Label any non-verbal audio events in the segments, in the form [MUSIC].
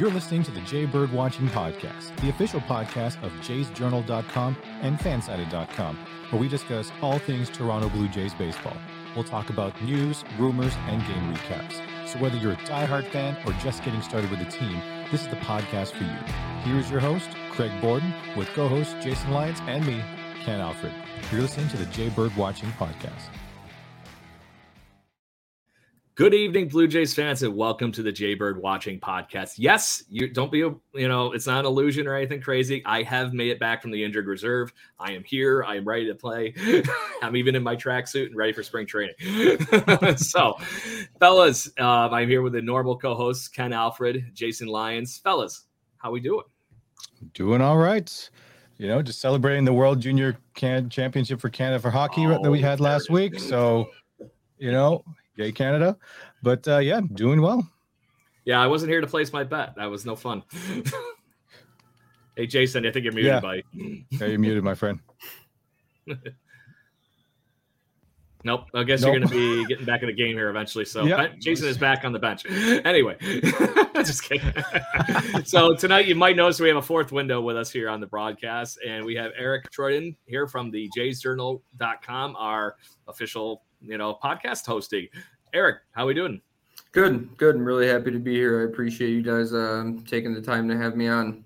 You're listening to the Jay Bird Watching Podcast, the official podcast of jaysjournal.com and fansided.com, where we discuss all things Toronto Blue Jays baseball. We'll talk about news, rumors, and game recaps. So whether you're a diehard fan or just getting started with the team, this is the podcast for you. Here is your host, Craig Borden, with co-host Jason Lyons and me, Ken Alfred. You're listening to the Jay Bird Watching Podcast. Good evening, Blue Jays fans, and welcome to the Jaybird Watching Podcast. Yes, you don't be, you know, it's not an illusion or anything crazy. I have made it back from the injured reserve. I am here. I am ready to play. [LAUGHS] I'm even in my tracksuit and ready for spring training. [LAUGHS] so, fellas, um, I'm here with the normal co-hosts Ken Alfred, Jason Lyons. Fellas, how we doing? Doing all right. You know, just celebrating the World Junior Can- Championship for Canada for hockey oh, that we had last week. So, you know, Yay, Canada. But uh, yeah, doing well. Yeah, I wasn't here to place my bet. That was no fun. hey, Jason, I think you're muted, yeah. buddy. yeah, you're muted, my friend. [LAUGHS] Nope. I guess nope. you're going to be getting back in the game here eventually. So yep. Jason is back on the bench. [LAUGHS] Anyway, [LAUGHS] just kidding. so tonight you might notice we have a fourth window with us here on the broadcast, and we have Eric Troyden here from the jaysjournal.com, our official, you know, podcast hosting. Eric, how are we doing? Good, good. I'm really happy to be here. I appreciate you guys um, taking the time to have me on.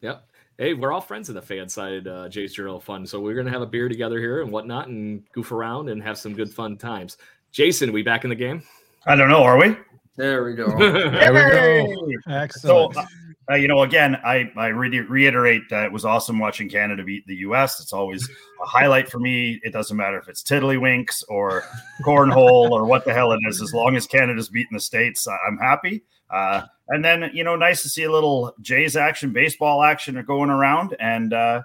Yep hey, we're all friends in the fan side uh, Jays Journal Fun, so we're gonna have a beer together here and whatnot, and goof around and have some good fun times. Jason, we back in the game? I don't know. Are we? There we go. [LAUGHS] there we go. Excellent. So, uh, you know, again, I, I re- reiterate that it was awesome watching Canada beat the U.S. It's always a highlight for me. It doesn't matter if it's tiddlywinks or cornhole or what the hell it is. As long as Canada's beating the States, I'm happy. Uh, and then, you know, nice to see a little Jays action, baseball action going around. And, uh,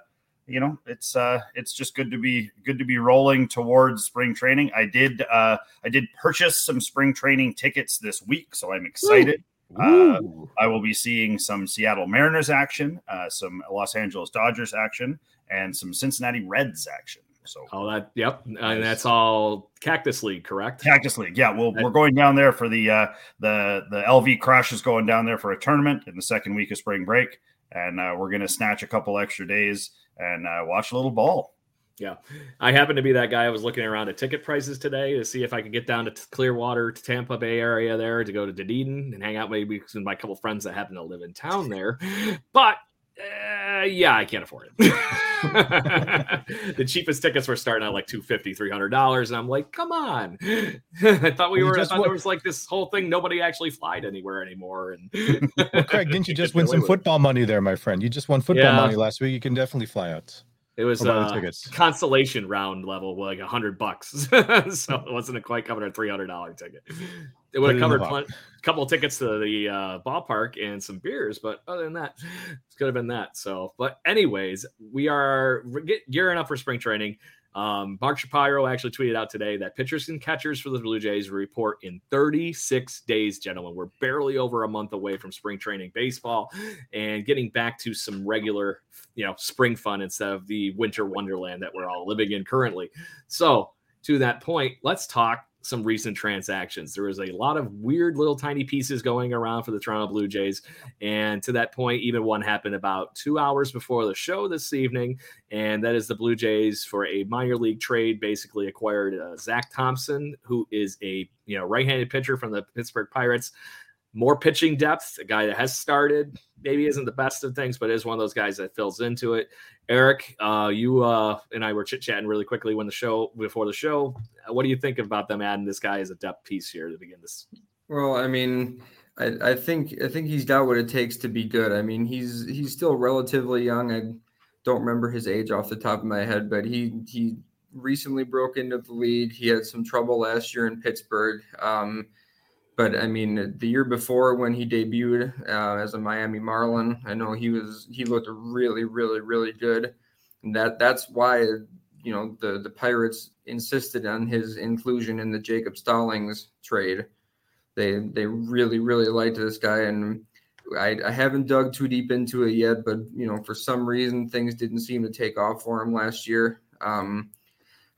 you know, it's uh, it's just good to be good to be rolling towards spring training. I did uh, I did purchase some spring training tickets this week, so I'm excited. Uh, I will be seeing some Seattle Mariners action, uh, some Los Angeles Dodgers action, and some Cincinnati Reds action. So, oh, that yep, and that's all Cactus League, correct? Cactus League, yeah. Well, we're going down there for the uh, the the LV Crush is going down there for a tournament in the second week of spring break, and uh, we're going to snatch a couple extra days and uh, watch a little ball. Yeah, I happen to be that guy. I was looking around at ticket prices today to see if I could get down to Clearwater, to Tampa Bay area there to go to Dunedin and hang out maybe with my couple friends that happen to live in town there. But uh, yeah, I can't afford it. [LAUGHS] the cheapest tickets were starting at like 250 $300. And I'm like, come on. [LAUGHS] I thought we well, were, I thought there was like this whole thing. Nobody actually flied anywhere anymore. And well, Craig, didn't you [LAUGHS] just win some football money there, my friend? You just won football yeah. money last week. You can definitely fly out. It was a uh, consolation round level, like a hundred bucks. [LAUGHS] so it wasn't quite covered a three hundred dollar ticket. It would have covered a couple of tickets to the uh, ballpark and some beers, but other than that, it could have been that. So, but anyways, we are get, gearing up for spring training. Um, Mark Shapiro actually tweeted out today that pitchers and catchers for the Blue Jays report in 36 days, gentlemen. We're barely over a month away from spring training baseball and getting back to some regular, you know, spring fun instead of the winter wonderland that we're all living in currently. So, to that point, let's talk some recent transactions. There was a lot of weird little tiny pieces going around for the Toronto Blue Jays. And to that point, even one happened about two hours before the show this evening. And that is the Blue Jays for a minor league trade, basically acquired uh, Zach Thompson, who is a you know right-handed pitcher from the Pittsburgh Pirates more pitching depth, a guy that has started, maybe isn't the best of things, but is one of those guys that fills into it. Eric, uh, you uh, and I were chit chatting really quickly when the show before the show. What do you think about them adding this guy as a depth piece here to begin this? Well, I mean, I, I think I think he's got what it takes to be good. I mean, he's he's still relatively young. I don't remember his age off the top of my head, but he he recently broke into the league. He had some trouble last year in Pittsburgh. Um, but I mean, the year before when he debuted uh, as a Miami Marlin, I know he was he looked really, really, really good. And that that's why you know the the Pirates insisted on his inclusion in the Jacob Stallings trade. They they really, really liked this guy, and I, I haven't dug too deep into it yet. But you know, for some reason, things didn't seem to take off for him last year. Um,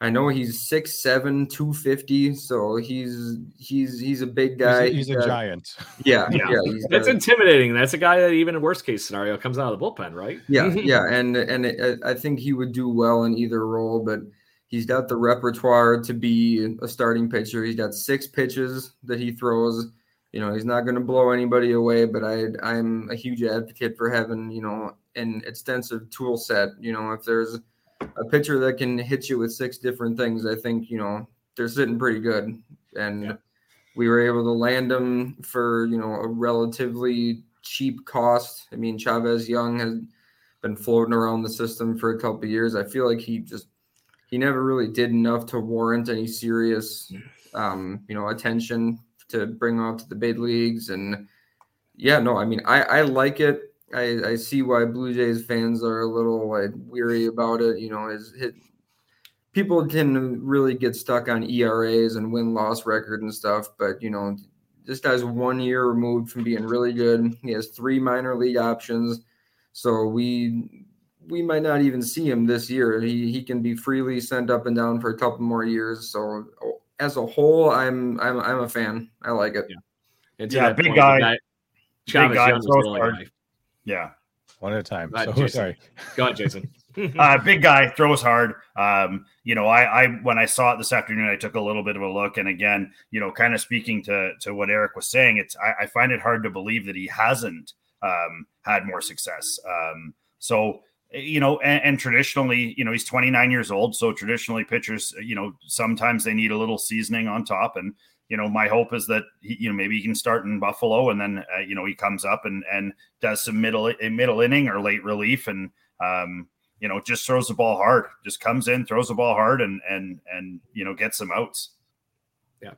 I know he's 6'7", 250, so he's he's he's a big guy. He's, he's a, giant. [LAUGHS] Yeah, yeah. yeah That's a, intimidating. That's a guy that even in worst case scenario comes out of the bullpen, right? Yeah, [LAUGHS] yeah, and and it, I think he would do well in either role, but he's got the repertoire to be a starting pitcher. He's got six pitches that he throws. You know, he's not going to blow anybody away, but I I'm a huge advocate for having you know an extensive tool set. You know, if there's a pitcher that can hit you with six different things, I think you know they're sitting pretty good. And yeah. we were able to land them for you know a relatively cheap cost. I mean, Chavez Young has been floating around the system for a couple years. I feel like he just he never really did enough to warrant any serious um, you know attention to bring up to the big leagues. And yeah, no, I mean I I like it. I, I see why Blue Jays fans are a little like weary about it. You know, is hit people can really get stuck on ERAs and win loss record and stuff, but you know, this guy's one year removed from being really good. He has three minor league options, so we we might not even see him this year. He he can be freely sent up and down for a couple more years. So oh, as a whole, I'm I'm I'm a fan. I like it. Yeah, yeah big point, guy. guy big guy, yeah. One at a time. Uh, so, [LAUGHS] sorry. Go ahead, Jason. [LAUGHS] uh, big guy throws hard. Um, you know, I, I when I saw it this afternoon, I took a little bit of a look, and again, you know, kind of speaking to to what Eric was saying, it's I, I find it hard to believe that he hasn't um, had more success. Um, so you know, and, and, traditionally, you know, he's 29 years old, so traditionally pitchers, you know, sometimes they need a little seasoning on top, and you know, my hope is that he, you know maybe he can start in Buffalo and then uh, you know he comes up and and does some middle middle inning or late relief and um, you know just throws the ball hard, just comes in, throws the ball hard and and and you know gets some outs. Yeah.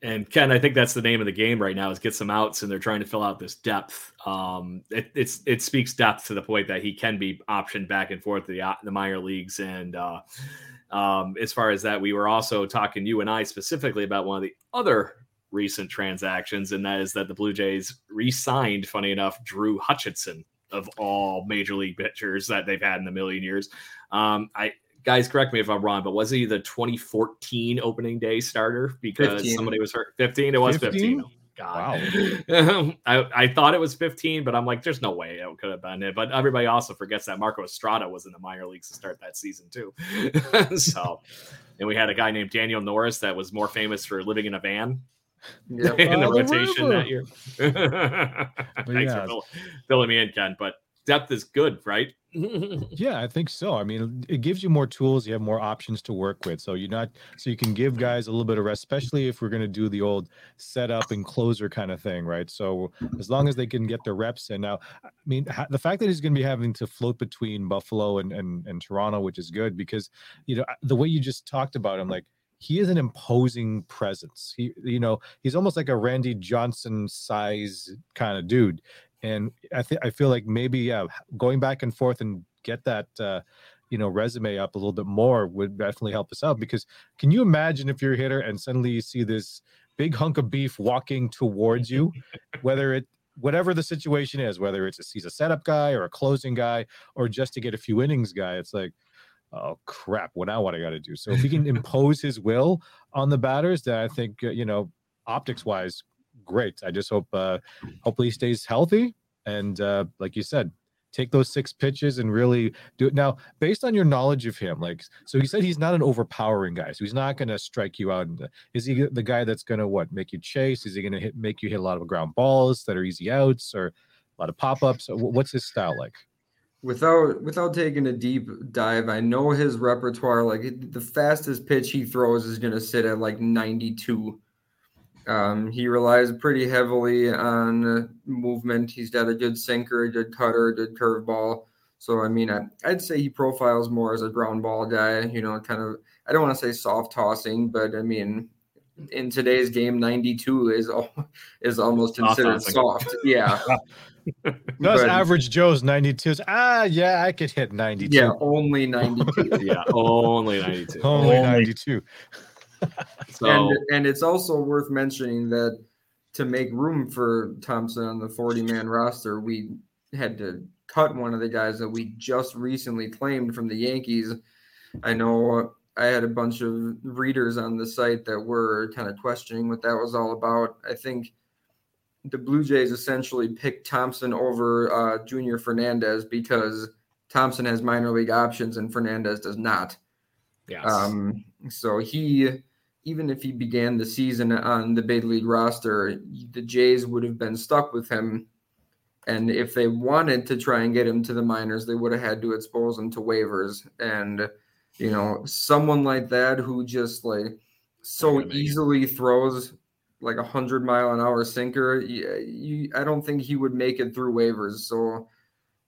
And Ken, I think that's the name of the game right now is get some outs, and they're trying to fill out this depth. Um, it, it's it speaks depth to the point that he can be optioned back and forth to the the minor leagues, and uh, um, as far as that, we were also talking you and I specifically about one of the other recent transactions, and that is that the Blue Jays re-signed, funny enough, Drew Hutchison of all major league pitchers that they've had in a million years. Um, I guys, correct me if I'm wrong, but was he the 2014 opening day starter because 15. somebody was hurt? 15. It was 15. 15. God. Wow. [LAUGHS] I, I thought it was 15, but I'm like, there's no way it could have been it. But everybody also forgets that Marco Estrada was in the minor leagues to start that season, too. [LAUGHS] so, and we had a guy named Daniel Norris that was more famous for living in a van yep. [LAUGHS] in the rotation that year. Thanks yeah. for filling me in, Ken. But depth is good, right? [LAUGHS] yeah, I think so. I mean, it gives you more tools. You have more options to work with. So you're not so you can give guys a little bit of rest, especially if we're going to do the old setup and closer kind of thing, right? So as long as they can get their reps in. Now, I mean, the fact that he's going to be having to float between Buffalo and and, and Toronto, which is good because you know the way you just talked about him, like he is an imposing presence. He, you know, he's almost like a Randy Johnson size kind of dude and I think I feel like maybe yeah, going back and forth and get that uh, you know resume up a little bit more would definitely help us out. Because can you imagine if you're a hitter and suddenly you see this big hunk of beef walking towards you, whether it whatever the situation is, whether it's a, he's a setup guy or a closing guy or just to get a few innings guy, it's like oh crap, what now what I got to do? So if he can [LAUGHS] impose his will, on the batters then I think uh, you know optics wise, great. I just hope uh, hopefully he stays healthy and uh, like you said, take those six pitches and really do it. Now, based on your knowledge of him, like so, he said he's not an overpowering guy, so he's not going to strike you out. Is he the guy that's going to what make you chase? Is he going to hit make you hit a lot of ground balls that are easy outs or a lot of pop ups? What's his style like? Without without taking a deep dive, I know his repertoire. Like the fastest pitch he throws is going to sit at like 92. Um, he relies pretty heavily on movement. He's got a good sinker, a good cutter, a good curveball. So I mean, I, would say he profiles more as a ground ball guy. You know, kind of. I don't want to say soft tossing, but I mean, in today's game, 92 is [LAUGHS] is almost considered soft. Yeah. [LAUGHS] Those average Joe's 92. Ah, yeah, I could hit 92. Yeah, only 92. yeah, only 92. Only 92. [LAUGHS] so, and and it's also worth mentioning that to make room for Thompson on the 40 man roster, we had to cut one of the guys that we just recently claimed from the Yankees. I know I had a bunch of readers on the site that were kind of questioning what that was all about. I think the Blue Jays essentially picked Thompson over uh, Junior Fernandez because Thompson has minor league options and Fernandez does not. Yes. Um, so he, even if he began the season on the big league roster, the Jays would have been stuck with him. And if they wanted to try and get him to the minors, they would have had to expose him to waivers. And, you know, someone like that who just like so easily throws like a hundred mile an hour sinker, you, you, I don't think he would make it through waivers. So,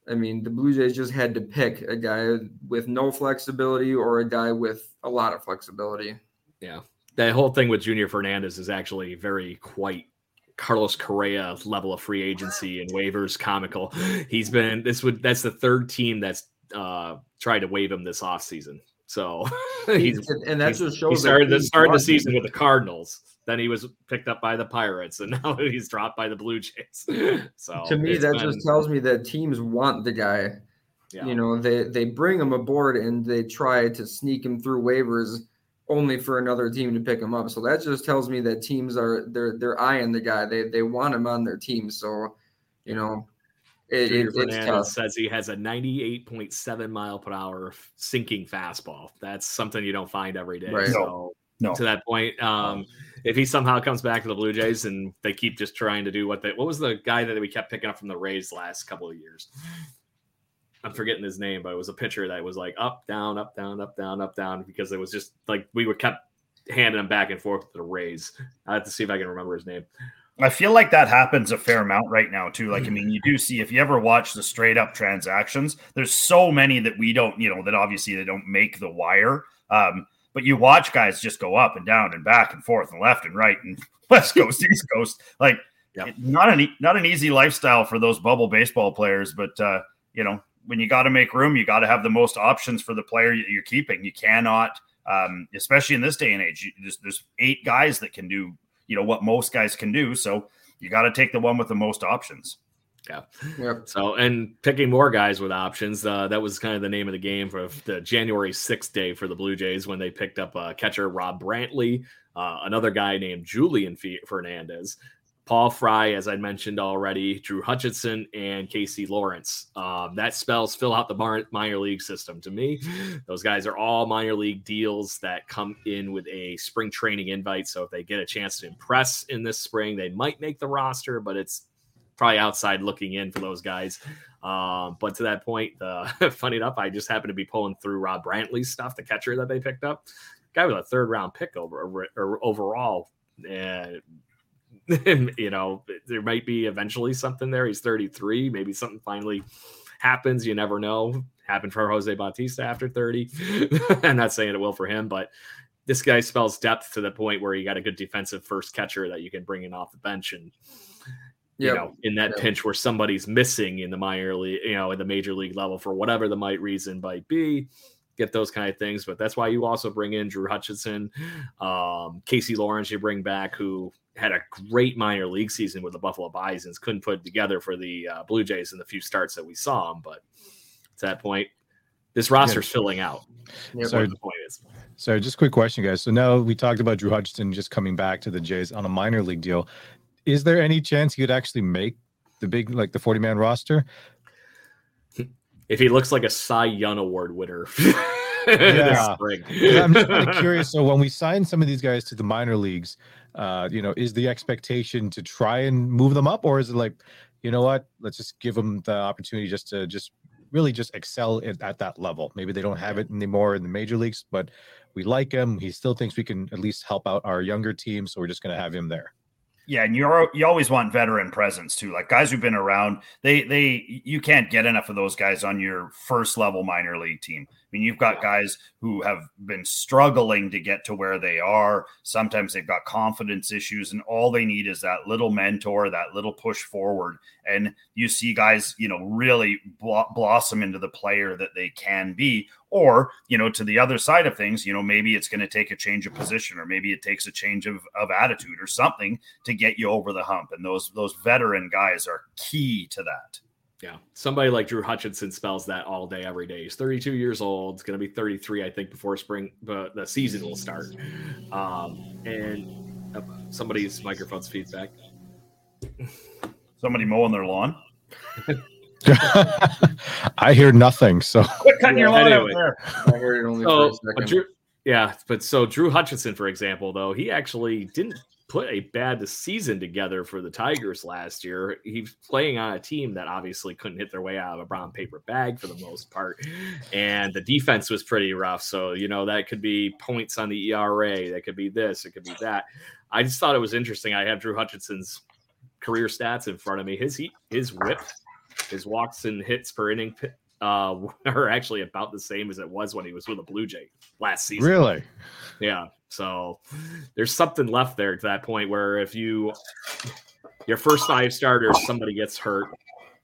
I mean, the Blue Jays just had to pick a guy with no flexibility or a guy with a lot of flexibility. Yeah, that whole thing with Junior Fernandez is actually very quite Carlos Correa level of free agency and waivers comical. He's been this would that's the third team that's uh tried to waive him this offseason. So [LAUGHS] he's and that's what shows he started the started the season with the Cardinals. Then he was picked up by the Pirates, and [LAUGHS] now he's dropped by the Blue Jays. [LAUGHS] so to me, that been, just tells me that teams want the guy. Yeah. You know, they they bring him aboard and they try to sneak him through waivers only for another team to pick him up. So that just tells me that teams are they're they're eyeing the guy. They they want him on their team. So, you know, it, it, Fernandez says he has a 98.7 mile per hour sinking fastball. That's something you don't find every day. Right. So no. to that point, um, if he somehow comes back to the Blue Jays and they keep just trying to do what they what was the guy that we kept picking up from the Rays last couple of years? I'm forgetting his name, but it was a pitcher that was like up, down, up, down, up, down, up, down, because it was just like we were kept handing him back and forth to the Rays. I have to see if I can remember his name. I feel like that happens a fair amount right now too. Like, I mean, you do see if you ever watch the straight up transactions, there's so many that we don't, you know, that obviously they don't make the wire. Um, but you watch guys just go up and down and back and forth and left and right and [LAUGHS] west coast, [LAUGHS] east coast. Like, yep. not an not an easy lifestyle for those bubble baseball players. But uh, you know, when you got to make room, you got to have the most options for the player you're keeping. You cannot, um, especially in this day and age, there's, there's eight guys that can do you know what most guys can do. So you got to take the one with the most options. Yeah. Yep. So, and picking more guys with options, uh, that was kind of the name of the game for the January 6th day for the Blue Jays when they picked up uh, catcher Rob Brantly, uh, another guy named Julian Fernandez, Paul Fry, as I mentioned already, Drew Hutchinson, and Casey Lawrence. Um, that spells fill out the minor league system to me. Those guys are all minor league deals that come in with a spring training invite. So if they get a chance to impress in this spring, they might make the roster, but it's probably outside looking in for those guys. Um, but to that point, uh, [LAUGHS] funny enough, I just happened to be pulling through Rob Brantly's stuff, the catcher that they picked up. Guy with a third round pick over, over overall. And [LAUGHS] you know, there might be eventually something there. He's 33. Maybe something finally happens. You never know. Happened for Jose Bautista after 30. [LAUGHS] I'm not saying it will for him, but this guy spells depth to the point where you got a good defensive first catcher that you can bring in off the bench and you yep. know in that yep. pinch where somebody's missing in the minor league, you know, in the major league level for whatever the might reason might be get those kind of things. But that's why you also bring in Drew Hutchinson, um, Casey Lawrence, you bring back, who had a great minor league season with the Buffalo Bisons. Couldn't put together for the uh, Blue Jays in the few starts that we saw him, but to that point, this roster's yeah. filling out. So, the point is. So just a quick question, guys. So now we talked about Drew Hutchison just coming back to the Jays on a minor league deal. Is there any chance he could actually make the big, like the 40 man roster? If he looks like a Cy Young Award winner. [LAUGHS] yeah. I'm just kind of [LAUGHS] curious. So when we sign some of these guys to the minor leagues, uh, you know, is the expectation to try and move them up, or is it like, you know what, let's just give them the opportunity just to just really just excel at, at that level? Maybe they don't have it anymore in the major leagues, but we like him. He still thinks we can at least help out our younger team, so we're just going to have him there. Yeah, and you're you always want veteran presence too, like guys who've been around. They they you can't get enough of those guys on your first level minor league team. I mean, you've got guys who have been struggling to get to where they are. Sometimes they've got confidence issues, and all they need is that little mentor, that little push forward. And you see guys, you know, really blossom into the player that they can be. Or, you know, to the other side of things, you know, maybe it's going to take a change of position, or maybe it takes a change of, of attitude or something to get you over the hump. And those those veteran guys are key to that. Yeah, somebody like Drew Hutchinson spells that all day, every day. He's 32 years old. It's going to be 33, I think, before spring, but the season will start. Um, and uh, somebody's microphone's feedback. Somebody mowing their lawn. [LAUGHS] I hear nothing. So quit cutting your lawn anyway. out there. I heard it only so, for a second. Drew, yeah, but so Drew Hutchinson, for example, though he actually didn't put a bad season together for the Tigers last year. He's playing on a team that obviously couldn't hit their way out of a brown paper bag for the most part. And the defense was pretty rough. So, you know, that could be points on the ERA. That could be this. It could be that. I just thought it was interesting. I have Drew Hutchinson's career stats in front of me. His his whip, his walks and hits per inning uh, [LAUGHS] are actually about the same as it was when he was with the Blue Jay last season. Really? Yeah. So there's something left there to that point where if you your first five starters, somebody gets hurt,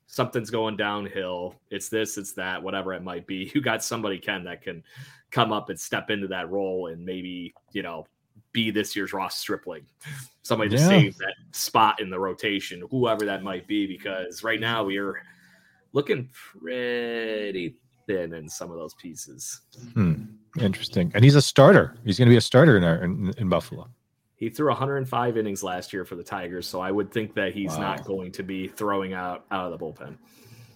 something's going downhill. It's this, it's that, whatever it might be. [LAUGHS] You got somebody Ken that can come up and step into that role and maybe you know be this year's Ross Stripling, somebody to yeah. save that spot in the rotation, whoever that might be. Because right now we are looking pretty thin in some of those pieces. Hmm. Interesting. And he's a starter. He's going to be a starter in, our, in, in Buffalo. He threw 105 innings last year for the Tigers, so I would think that he's wow. not going to be throwing out out of the bullpen.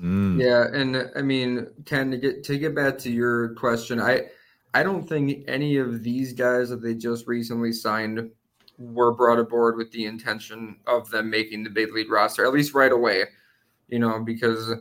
Mm. Yeah, and I mean, Ken, to get to get back to your question, I I don't think any of these guys that they just recently signed were brought aboard with the intention of them making the big league roster, at least right away. You know, because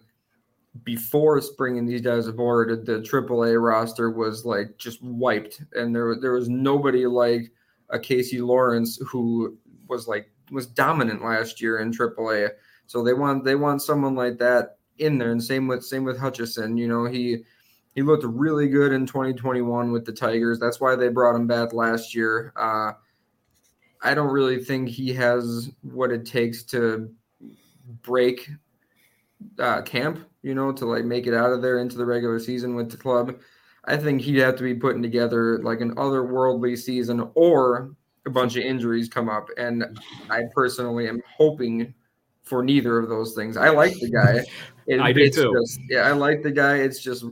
before bringing these guys aboard, the AAA roster was like just wiped, and there there was nobody like a Casey Lawrence who was like was dominant last year in AAA. So they want they want someone like that in there, and same with same with Hutchison. You know he he looked really good in 2021 with the Tigers. That's why they brought him back last year. Uh, I don't really think he has what it takes to break uh, camp you know, to like make it out of there into the regular season with the club. I think he'd have to be putting together like an otherworldly season or a bunch of injuries come up. And I personally am hoping for neither of those things. I like the guy. [LAUGHS] It, I do too. Just, yeah, I like the guy. It's just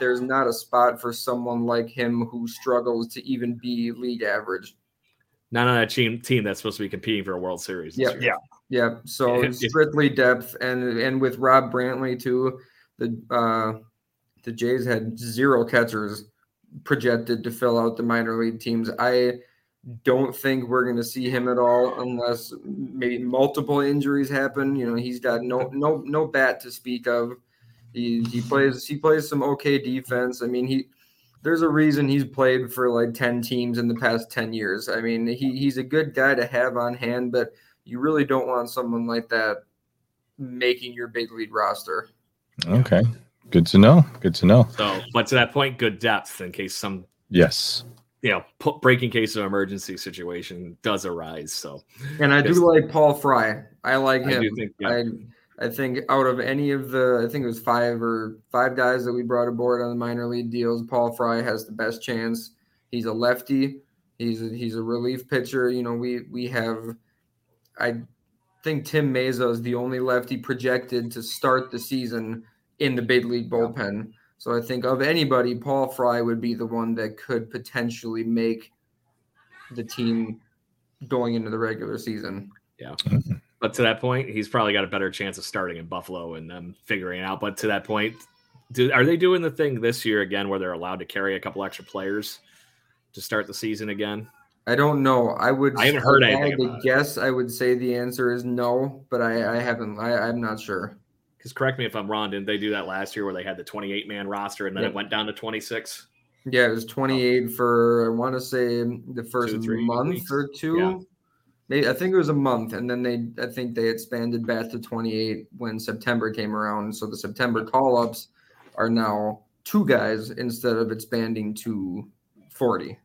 there's not a spot for someone like him who struggles to even be league average. Not on that team team that's supposed to be competing for a World Series. Yeah, yeah. Yeah, so strictly depth, and and with Rob Brantly too, the uh, the Jays had zero catchers projected to fill out the minor league teams. I don't think we're going to see him at all unless maybe multiple injuries happen. You know, he's got no no no bat to speak of. He he plays he plays some okay defense. I mean, he there's a reason he's played for like 10 teams in the past 10 years. I mean, he he's a good guy to have on hand, but you really don't want someone like that making your big league roster. Okay. Good to know. Good to know. So, but to that point, good depth in case some yes, you know, breaking case of emergency situation does arise. So, and I do like Paul Fry. I like him. I, think, yeah. I, I think out of any of the, I think it was five or five guys that we brought aboard on the minor league deals, Paul Fry has the best chance. He's a lefty. He's a, he's a relief pitcher. You know, we we have I think Tim Mayza is the only lefty projected to start the season in the big league bullpen. So I think of anybody, Paul Fry would be the one that could potentially make the team going into the regular season. Yeah. Mm-hmm. But to that point, he's probably got a better chance of starting in Buffalo and them figuring it out. But to that point, do, are they doing the thing this year again where they're allowed to carry a couple extra players to start the season again? I don't know. I would. I haven't heard anything. I had to guess. I would say the answer is no, but I, I haven't. I, I'm not sure. Because correct me if I'm wrong. Didn't they do that last year where they had the 28 man roster and then it went down to 26? Yeah, it was 28 for I want to say the first two, month weeks. or two. Yeah. Maybe, I think it was a month, and then they I think they expanded back to 28 when September came around. So the September call ups are now two guys instead of expanding to 40.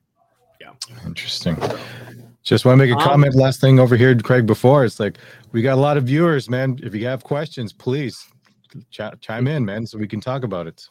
Yeah. Interesting. Just want to make a um, comment. Last thing over here, Craig. Before it's like we got a lot of viewers, man. If you have questions, please ch- chime in, man, so we can talk about it.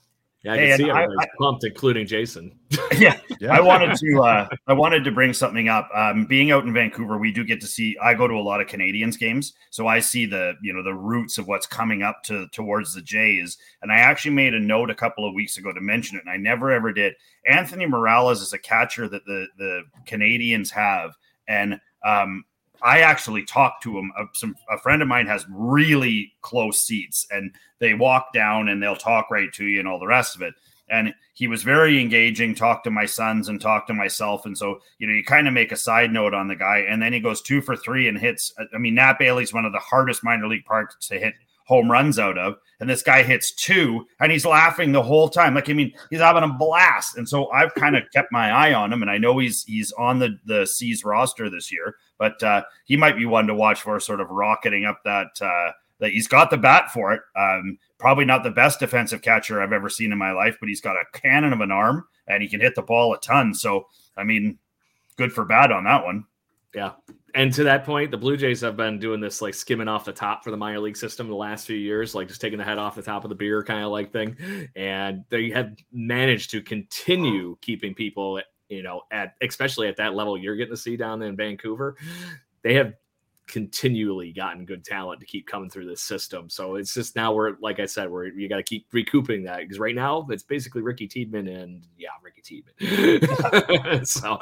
Yeah, I hey, can see everybody's I, pumped, including Jason. [LAUGHS] Yeah, [LAUGHS] yeah. I wanted to. Uh, I wanted to bring something up. Um, being out in Vancouver, we do get to see. I go to a lot of Canadians games, so I see the you know the roots of what's coming up to towards the Jays. And I actually made a note a couple of weeks ago to mention it, and I never ever did. Anthony Morales is a catcher that the the Canadians have, and um, I actually talked to him. Uh, some a friend of mine has really close seats, and they walk down and they'll talk right to you and all the rest of it. And he was very engaging. Talked to my sons and talked to myself, and so you know you kind of make a side note on the guy, and then he goes two for three and hits. I mean, Nat Bailey's one of the hardest minor league parks to hit home runs out of. And this guy hits two and he's laughing the whole time. Like, I mean, he's having a blast. And so I've kind of kept my eye on him. And I know he's he's on the, the C's roster this year, but uh, he might be one to watch for sort of rocketing up that uh, that he's got the bat for it. Um, probably not the best defensive catcher I've ever seen in my life, but he's got a cannon of an arm and he can hit the ball a ton. So I mean, good for bad on that one. Yeah. And to that point, the Blue Jays have been doing this like skimming off the top for the minor league system the last few years, like just taking the head off the top of the beer kind of like thing. And they have managed to continue keeping people, you know, at especially at that level you're getting to see down in Vancouver. They have continually gotten good talent to keep coming through this system. So it's just now we're like I said, we're you got to keep recouping that because right now it's basically Ricky Tiedemann and yeah, Ricky Tiedemann. [LAUGHS] so,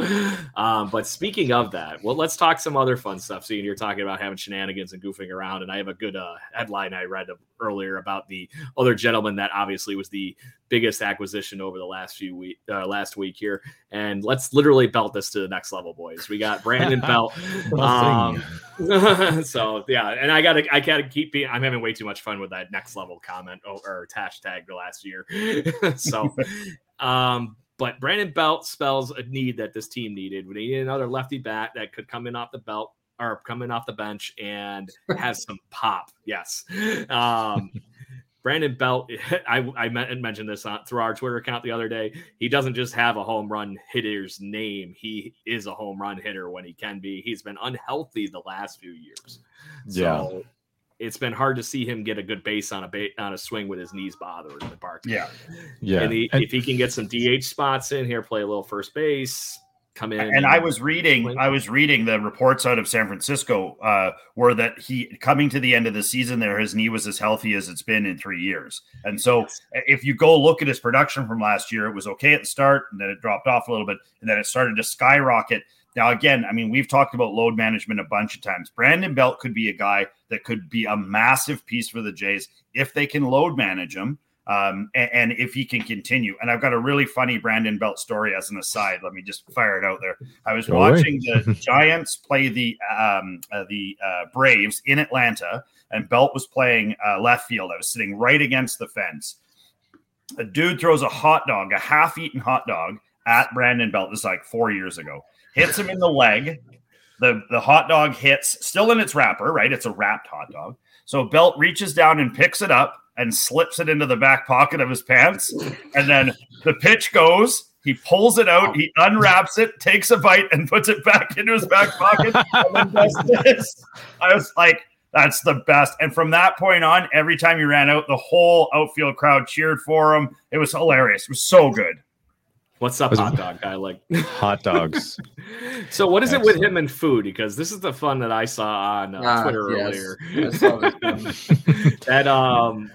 um, but speaking of that, well, let's talk some other fun stuff. Seeing you're talking about having shenanigans and goofing around, and I have a good uh, headline I read earlier about the other gentleman that obviously was the biggest acquisition over the last few week uh, last week here. And let's literally belt this to the next level, boys. We got Brandon [LAUGHS] Belt. um, [LAUGHS] so yeah, and I gotta I gotta keep being I'm having way too much fun with that next level comment or, or hashtag the last year. [LAUGHS] so um but Brandon Belt spells a need that this team needed. We needed another lefty bat that could come in off the belt or coming off the bench and has some pop. Yes. Um, Brandon Belt, [LAUGHS] I, I mentioned this on, through our Twitter account the other day. He doesn't just have a home run hitter's name. He is a home run hitter when he can be. He's been unhealthy the last few years. Yeah. So it's been hard to see him get a good base on a ba- on a swing with his knees bothered in the park. Yeah. Yeah. And he, if he can get some DH spots in here, play a little first base, come in. And, and I was reading, I was reading the reports out of San Francisco uh, were that he coming to the end of the season there, his knee was as healthy as it's been in three years. And so, yes. if you go look at his production from last year, it was okay at the start, and then it dropped off a little bit, and then it started to skyrocket. Now, again, I mean, we've talked about load management a bunch of times. Brandon Belt could be a guy that could be a massive piece for the Jays if they can load manage him. Um, and, and, if he can continue. And I've got a really funny Brandon Belt story as an aside. Let me just fire it out there. I was Go watching the [LAUGHS] Giants play the um, uh, the uh, Braves in Atlanta, and Belt was playing uh, left field. I was sitting right against the fence. A dude throws a hot dog, a half-eaten hot dog, at Brandon Belt. This is like four years ago. Hits him in the leg. The the hot dog hits still in its wrapper, right? It's a wrapped hot dog. So Belt reaches down and picks it up and slips it into the back pocket of his pants. And then the pitch goes. He pulls it out. He unwraps it, takes a bite, and puts it back into his back pocket. and then does this. I was like, that's the best. And from that point on, every time he ran out, the whole outfield crowd cheered for him. It was hilarious. It was so good. What's up, hot dog guy? Like [LAUGHS] hot dogs. [LAUGHS] so, what is Excellent. it with him and food? Because this is the fun that I saw on uh, ah, Twitter yes. earlier. [LAUGHS] that um,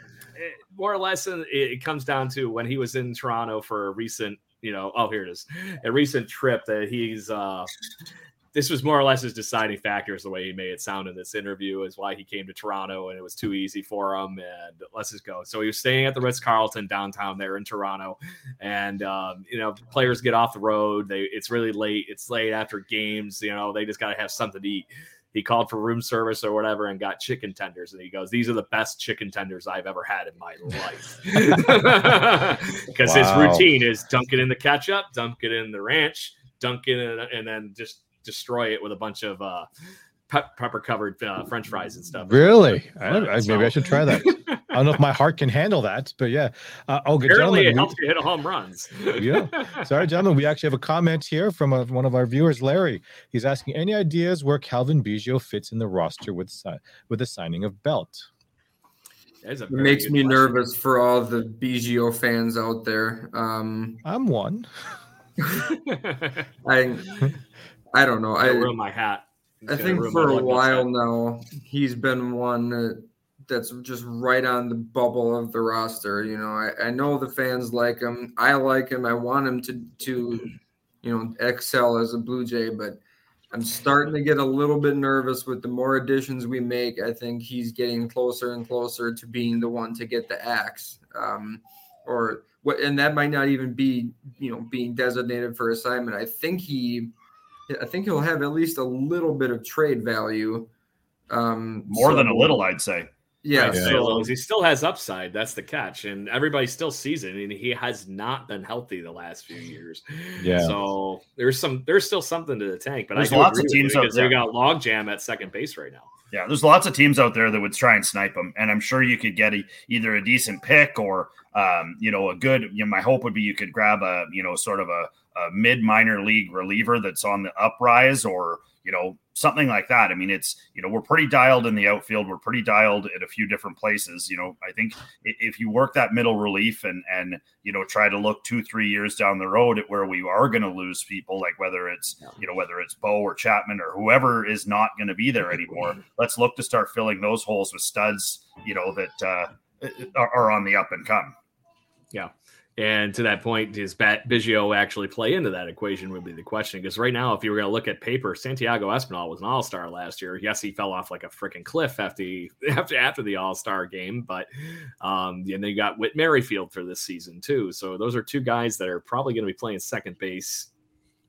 more or less, it comes down to when he was in Toronto for a recent, you know, oh here it is, a recent trip that he's uh this was more or less his deciding factor is the way he made it sound in this interview is why he came to Toronto and it was too easy for him and let's just go. So he was staying at the Ritz Carlton downtown there in Toronto, and um, you know players get off the road. They it's really late. It's late after games. You know they just got to have something to eat. He called for room service or whatever and got chicken tenders. And he goes, These are the best chicken tenders I've ever had in my life. [LAUGHS] [LAUGHS] Because wow. his routine is dunk it in the ketchup, dunk it in the ranch, dunk it in, and then just destroy it with a bunch of uh, pe- pepper covered uh, French fries and stuff. Really? I, I, so. Maybe I should try that. [LAUGHS] I don't know if my heart can handle that, but yeah. Uh, oh, good Apparently, it helps we, you hit a home runs. [LAUGHS] yeah. Sorry, gentlemen. We actually have a comment here from a, one of our viewers, Larry. He's asking any ideas where Cavan Biggio fits in the roster with with the signing of Belt. It makes me question. nervous for all the Biggio fans out there. Um, I'm one. [LAUGHS] I I don't know. I ruin my hat. I think for a while now he's been one that's just right on the bubble of the roster. You know, I, I know the fans like him. I like him. I want him to to you know excel as a Blue Jay, but I'm starting to get a little bit nervous with the more additions we make. I think he's getting closer and closer to being the one to get the axe. Um, or what and that might not even be, you know, being designated for assignment. I think he I think he'll have at least a little bit of trade value. Um, More so, than a little, I'd say. Yeah, right, so, he still has upside. That's the catch, and everybody still sees it. And he has not been healthy the last few years. Yeah. So there's some, there's still something to the tank. But there's lots of teams out there. They got logjam at second base right now. Yeah, there's lots of teams out there that would try and snipe him, and I'm sure you could get a, either a decent pick or, um, you know, a good. You know, my hope would be you could grab a, you know, sort of a a mid minor league reliever that's on the uprise or you know something like that. I mean, it's you know we're pretty dialed in the outfield. We're pretty dialed at a few different places. You know, I think if you work that middle relief and and you know try to look two three years down the road at where we are going to lose people, like whether it's you know whether it's Bo or Chapman or whoever is not going to be there anymore. Let's look to start filling those holes with studs. You know that uh, are on the up and come. Yeah. And to that point, does Biggio actually play into that equation? Would be the question. Because right now, if you were going to look at paper, Santiago Espinal was an All Star last year. Yes, he fell off like a freaking cliff after the, [LAUGHS] after after the All Star game, but um, and they got Whit Merrifield for this season too. So those are two guys that are probably going to be playing second base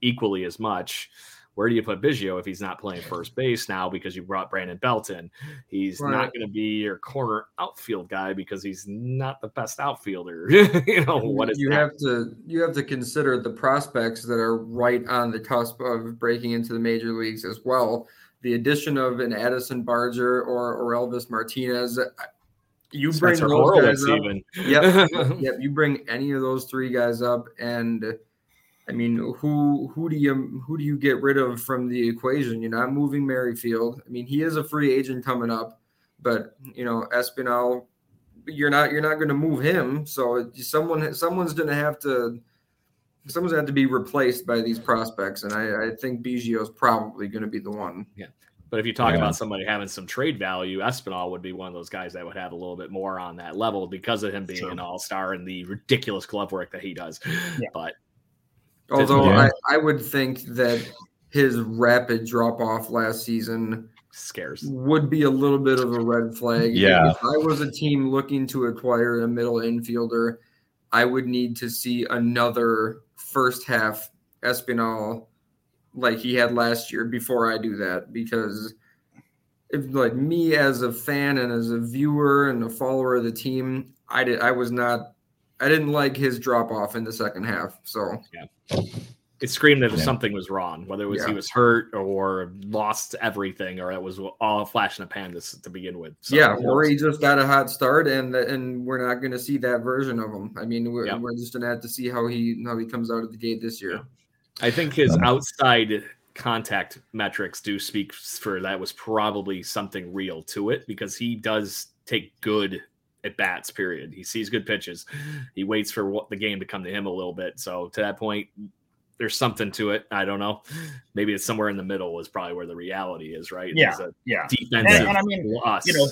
equally as much where do you put Biggio if he's not playing first base now because you brought Brandon Belt on? He's right. not going to be your corner outfield guy because he's not the best outfielder. [LAUGHS] you know what is you that? have to you have to consider the prospects that are right on the cusp of breaking into the major leagues as well. The addition of an Addison Barger or Elvis Martinez. You bring Spencer those Horwitz guys up. Even. Yep, [LAUGHS] yep. You bring any of those three guys up, and I mean, who who do you who do you get rid of from the equation? You're not moving Merrifield. I mean, he is a free agent coming up, but you know, Espinal, you're not you're not going to move him. So someone someone's going to have to someone's going to have to be replaced by these prospects, and I, I think Biggio is probably going to be the one. Yeah. But if you talk yeah. about somebody having some trade value, Espinal would be one of those guys that would have a little bit more on that level because of him being sure. an all star and the ridiculous glove work that he does. Yeah. But Although yeah. I, I would think that his rapid drop off last season scares would be a little bit of a red flag. Yeah. If I was a team looking to acquire a middle infielder, I would need to see another first half Espinal like he had last year before I do that because if like me as a fan and as a viewer and a follower of the team, I did I was not I didn't like his drop off in the second half. So yeah, it screamed that yeah. something was wrong, whether it was yeah. he was hurt or lost everything, or it was all flash in a pan to, to begin with. So, yeah, or he just got a hot start, and and we're not going to see that version of him. I mean, we're, yeah. we're just going to have to see how he how he comes out of the gate this year. I think his um, outside contact metrics do speak for that was probably something real to it because he does take good at bats. Period. He sees good pitches. He waits for what the game to come to him a little bit. So to that point, there's something to it. I don't know. Maybe it's somewhere in the middle is probably where the reality is, right? Yeah, yeah. Defensive and, and I mean, you know,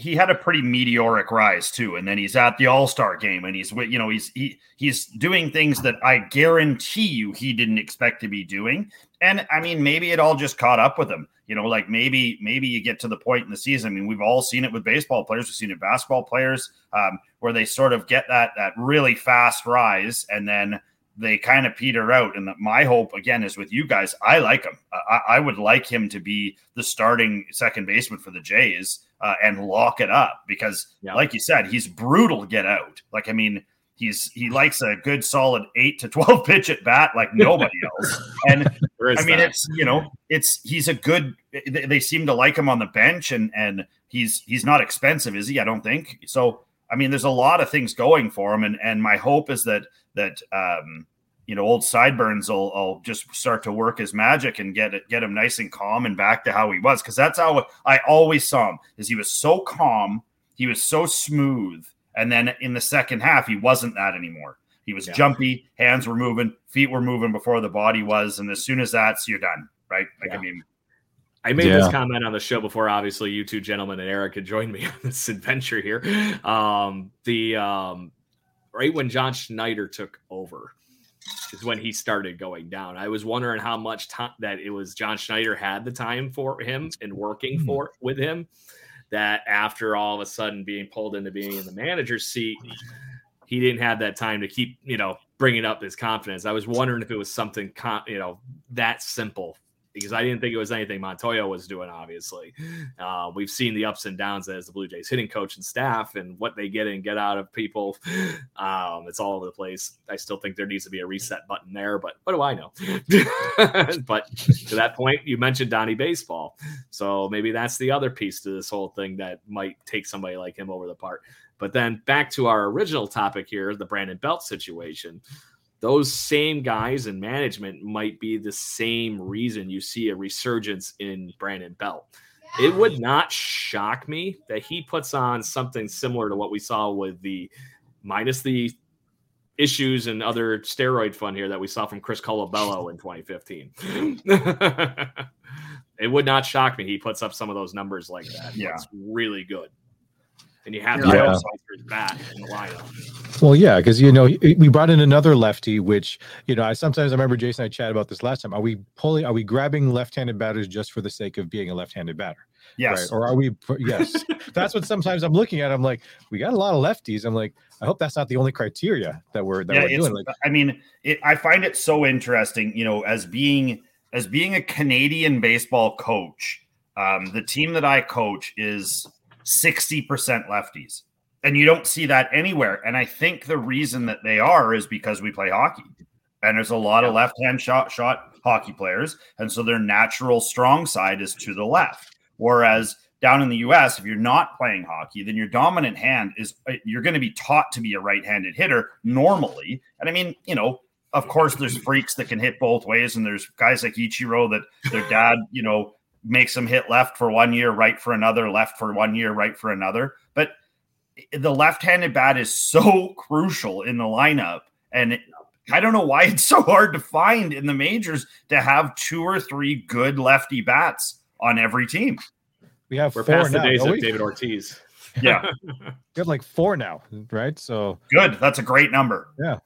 he had a pretty meteoric rise too, and then he's at the All Star game, and he's you know he's he he's doing things that I guarantee you he didn't expect to be doing. And I mean, maybe it all just caught up with him. You know, like maybe maybe you get to the point in the season. I mean, we've all seen it with baseball players. We've seen it basketball players um, where they sort of get that that really fast rise, and then they kind of peter out. And my hope again is with you guys. I like him. I, I would like him to be the starting second baseman for the Jays uh, and lock it up because, yeah. like you said, he's brutal to get out. Like I mean, he's he likes a good solid eight to twelve [LAUGHS] pitch at bat like nobody [LAUGHS] else. And I mean, that? it's you know, it's he's a good. They seem to like him on the bench, and and he's he's not expensive, is he? I don't think so. I mean, there's a lot of things going for him, and and my hope is that that um, you know old sideburns will, will just start to work his magic and get it get him nice and calm and back to how he was because that's how I always saw him is he was so calm, he was so smooth, and then in the second half he wasn't that anymore. He was yeah. jumpy, hands were moving, feet were moving before the body was, and as soon as that's you're done, right? Like yeah. I mean, I made yeah. this comment on the show before. Obviously, you two gentlemen and Eric had joined me [LAUGHS] on this adventure here. Um, the um, right when John Schneider took over is when he started going down. I was wondering how much time that it was John Schneider had the time for him and working mm-hmm. for with him. That after all of a sudden being pulled into being in the manager's seat, he didn't have that time to keep you know bringing up his confidence. I was wondering if it was something you know that simple because I didn't think it was anything Montoyo was doing. Obviously, uh, we've seen the ups and downs as the Blue Jays hitting coach and staff, and what they get and get out of people. Um, it's all over the place. I still think there needs to be a reset button there, but what do I know? [LAUGHS] but to that point, you mentioned Donnie Baseball, so maybe that's the other piece to this whole thing that might take somebody like him over the part. But then back to our original topic here, the Brandon Belt situation those same guys in management might be the same reason you see a resurgence in Brandon Belt. It would not shock me that he puts on something similar to what we saw with the minus the issues and other steroid fun here that we saw from Chris Colabello in 2015. [LAUGHS] it would not shock me he puts up some of those numbers like that. Yeah, it's really good and you have yeah. the bat in the lineup. Well, yeah, because you know we brought in another lefty, which you know I sometimes I remember Jason and I chat about this last time. Are we pulling? Are we grabbing left-handed batters just for the sake of being a left-handed batter? Yes. Right? Or are we? Yes. [LAUGHS] that's what sometimes I'm looking at. I'm like, we got a lot of lefties. I'm like, I hope that's not the only criteria that we're that yeah, we're doing. Like, I mean, it, I find it so interesting. You know, as being as being a Canadian baseball coach, um, the team that I coach is 60% lefties. And you don't see that anywhere. And I think the reason that they are is because we play hockey. And there's a lot of left-hand shot shot hockey players. And so their natural strong side is to the left. Whereas down in the US, if you're not playing hockey, then your dominant hand is uh, you're going to be taught to be a right-handed hitter normally. And I mean, you know, of course, there's freaks that can hit both ways, and there's guys like Ichiro that their dad, you know, makes them hit left for one year, right for another, left for one year, right for another. But the left-handed bat is so [LAUGHS] crucial in the lineup, and it, I don't know why it's [LAUGHS] so hard to find in the majors to have two or three good lefty bats on every team. We have we're past now, the days of we? David Ortiz. [LAUGHS] Yeah, we have like four now, right? So good. That's a great number. Yeah,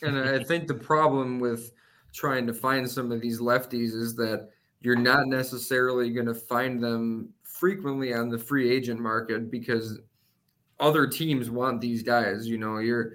and I think the problem with trying to find some of these lefties is that you're not necessarily going to find them frequently on the free agent market because other teams want these guys. You know, you're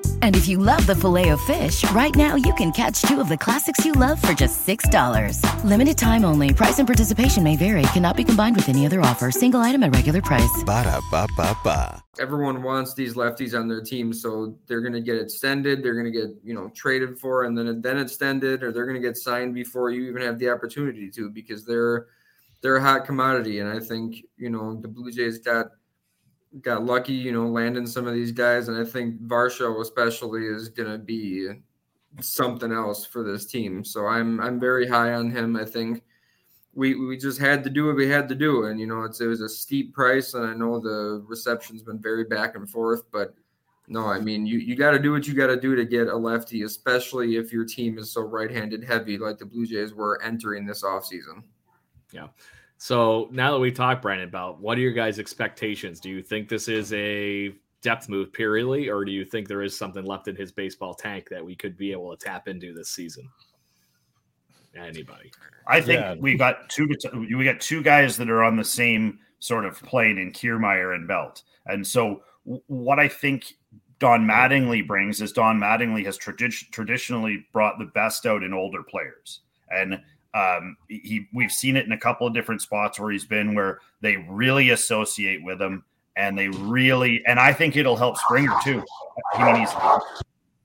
And if you love the filet of fish, right now you can catch two of the classics you love for just $6. Limited time only. Price and participation may vary. Cannot be combined with any other offer. Single item at regular price. Ba da ba ba ba. Everyone wants these lefties on their team, so they're going to get extended. They're going to get you know traded for, and then then extended, or they're going to get signed before you even have the opportunity to, because they're they're a hot commodity. And I think you know the Blue Jays got got lucky, you know, landing some of these guys, and I think Varsho especially is going to be something else for this team. So I'm I'm very high on him. I think we we just had to do what we had to do, and you know, it's it was a steep price, and I know the reception's been very back and forth, but no, I mean you you got to do what you got to do to get a lefty, especially if your team is so right-handed heavy like the Blue Jays were entering this offseason. Yeah. So now that we talked, Brandon, about what are your guys' expectations? Do you think this is a depth move purely, or do you think there is something left in his baseball tank that we could be able to tap into this season? Anybody? I think yeah. we got two. We got two guys that are on the same sort of plane in Kiermaier and Belt, and so what I think Don Mattingly brings is Don Mattingly has tradi- traditionally brought the best out in older players, and um, he we've seen it in a couple of different spots where he's been where they really associate with him and they really and I think it'll help Springer too. I mean